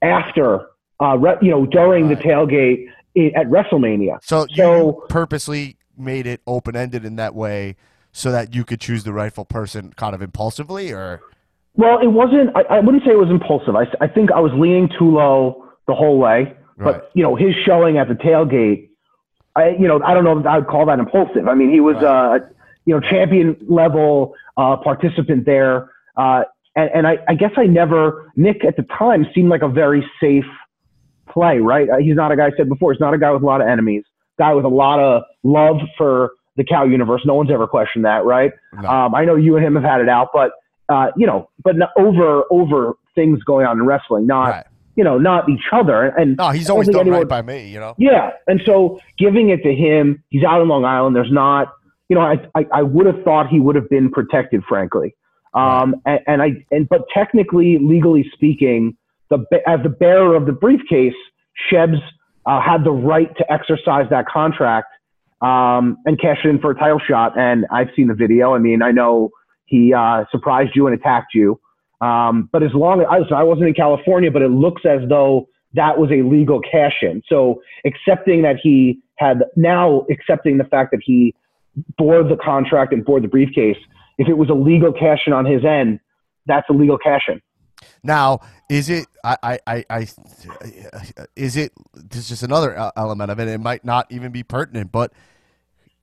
after, uh, re, you know, during right. the tailgate at WrestleMania. So, so you purposely made it open ended in that way so that you could choose the rightful person kind of impulsively, or Well, it wasn't. I, I wouldn't say it was impulsive. I, I think I was leaning Tulo the whole way. Right. But you know, his showing at the tailgate, I you know, I don't know if I'd call that impulsive. I mean, he was uh, you know, champion level uh, participant there, uh, and, and I, I guess I never Nick at the time seemed like a very safe play. Right? Uh, He's not a guy I said before. He's not a guy with a lot of enemies. Guy with a lot of love for the cow universe. No one's ever questioned that. Right? No. Um, I know you and him have had it out, but uh, you know, but over over things going on in wrestling, not Right. You know, not each other. And no, he's always done anyone- right by me, you know. yeah, and so giving it to him, he's out in Long Island. There's not, you know, I I, I would have thought he would have been protected, frankly. Um, and, and I and but technically, legally speaking, the as the bearer of the briefcase, Shebs uh, had the right to exercise that contract um, and cash it in for a title shot. And I've seen the video. I mean, I know he uh, surprised you and attacked you. Um, but as long as I, I wasn't in California, but it looks as though that was a legal cash in. So accepting that he had now accepting the fact that he bore the contract and bore the briefcase, if it was a legal cash in on his end, that's a legal cash in. Now, is it? I, I, I, is it? This is just another element of it. It might not even be pertinent, but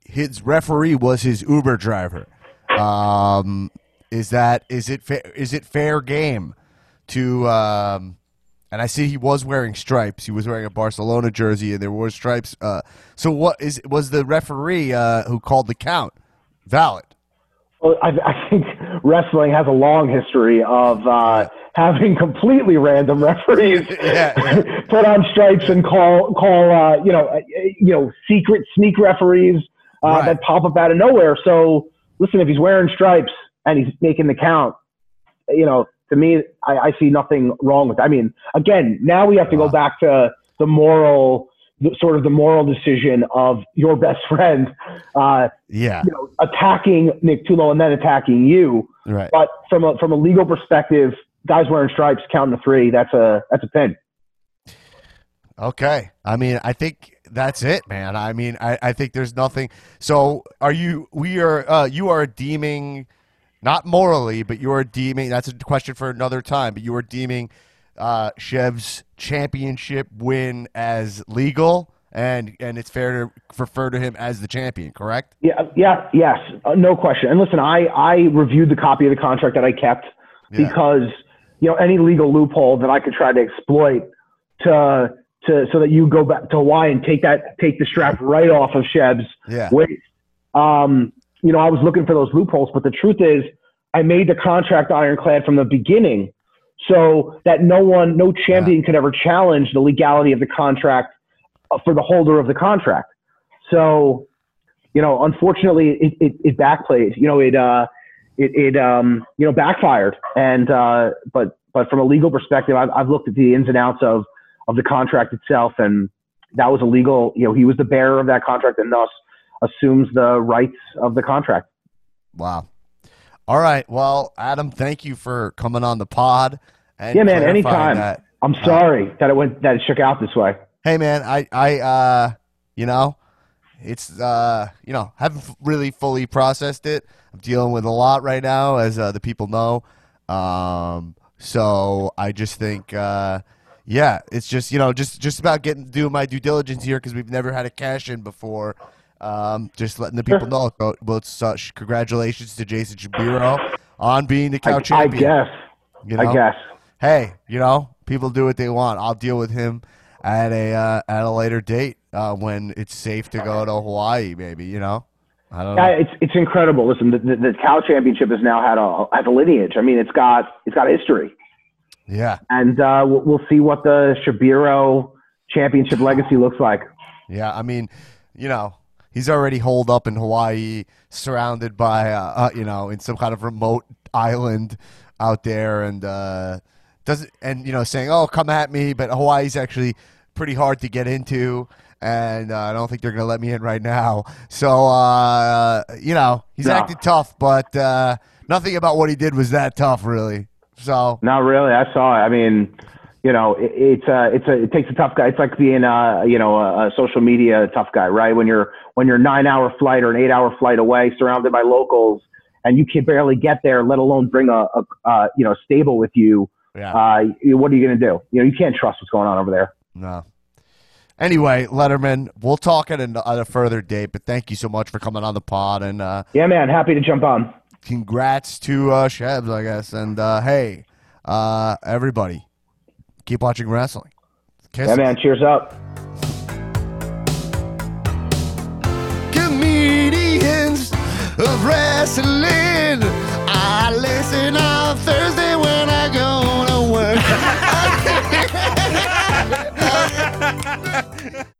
his referee was his Uber driver. Um, is that is it? Fa- is it fair game to? Um, and I see he was wearing stripes. He was wearing a Barcelona jersey, and there were stripes. Uh, so what is was the referee uh, who called the count valid? Well, I, I think wrestling has a long history of uh, having completely random referees *laughs* Yeah, put on stripes and call call uh, you know uh, you know secret sneak referees uh, Right. that pop up out of nowhere. So listen, if he's wearing stripes and he's making the count, you know, to me, I, I see nothing wrong with. That. I mean, again, now we have to Wow. go back to the moral. The, sort of the moral decision of your best *laughs* friend, uh, Yeah, you know, attacking Nick Tulo and then attacking you. right. But from a from a legal perspective, guys wearing stripes counting to three. That's a that's a pin. Okay. I mean, I think that's it, man. I mean, I, I think there's nothing. So, are you? We are. Uh, you are deeming, not morally, but you are deeming. That's a question for another time. But you are deeming uh, Chev's championship win as legal, and and it's fair to refer to him as the champion. Correct? Yeah, yeah, yes, uh, no question. And listen, I I reviewed the copy of the contract that I kept Yeah. because you know any legal loophole that I could try to exploit to to so that you go back to Hawaii and take that take the strap right off of Sheb's Yeah. waist. Um, you know, I was looking for those loopholes, but the truth is, I made the contract ironclad from the beginning, so that no one, no champion could ever challenge the legality of the contract uh, for the holder of the contract. So, you know, unfortunately, it it, it backplayed. You know, it uh, it it um, you know, backfired. And uh, but but from a legal perspective, I've I've looked at the ins and outs of of the contract itself, and that was illegal. You know, he was the bearer of that contract, and thus assumes the rights of the contract. Wow. All right. Well, Adam, thank you for coming on the pod. And Yeah, man, anytime. that. I'm sorry that it went that it shook out this way. hey man i i uh you know it's uh you know haven't really fully processed it i'm dealing with a lot right now as uh, the people know um so i just think uh yeah it's just you know just just about getting doing my due diligence here because we've never had a cash in before um just letting the people *laughs* know so, well such congratulations to jason Shabiro on being the cow I, I guess. you know? I guess. hey, you know, people do what they want. I'll deal with him at a uh, at a later date uh, when it's safe to go to Hawaii. Maybe you know. I don't know. Yeah, it's it's incredible. Listen, the, the, the Cal Championship has now had a has a lineage. I mean, it's got it's got history, Yeah, and uh, we'll, we'll see what the Shabiro Championship legacy looks like. yeah. I mean, you know, he's already holed up in Hawaii, surrounded by uh, uh, you know, in some kind of remote island out there, and uh, doesn't and you know, saying, "Oh, come at me," but Hawaii's actually pretty hard to get into. And uh, I don't think they're going to let me in right now. So, uh, you know, he's No. acted tough, but uh, nothing about what he did was that tough, really. So, Not really. I saw it. I mean, you know, it, it's a, it's a, it takes a tough guy. It's like being a, you know, a, a social media tough guy, right? When you're, when you're nine hour flight or an eight hour flight away, surrounded by locals, and you can barely get there, let alone bring a, a, uh, you know, stable with you. Yeah. Uh, what are you going to do? You know, you can't trust what's going on over there. No. Anyway, Letterman, we'll talk at a, at a further date, but thank you so much for coming on the pod and uh, Yeah, man. Happy to jump on. congrats to uh, Shebs, I guess. And uh, hey, uh, everybody, keep watching wrestling. Kiss Yeah, man. Cheers up. comedians of wrestling. I listen on Thursday when I go to work. *laughs*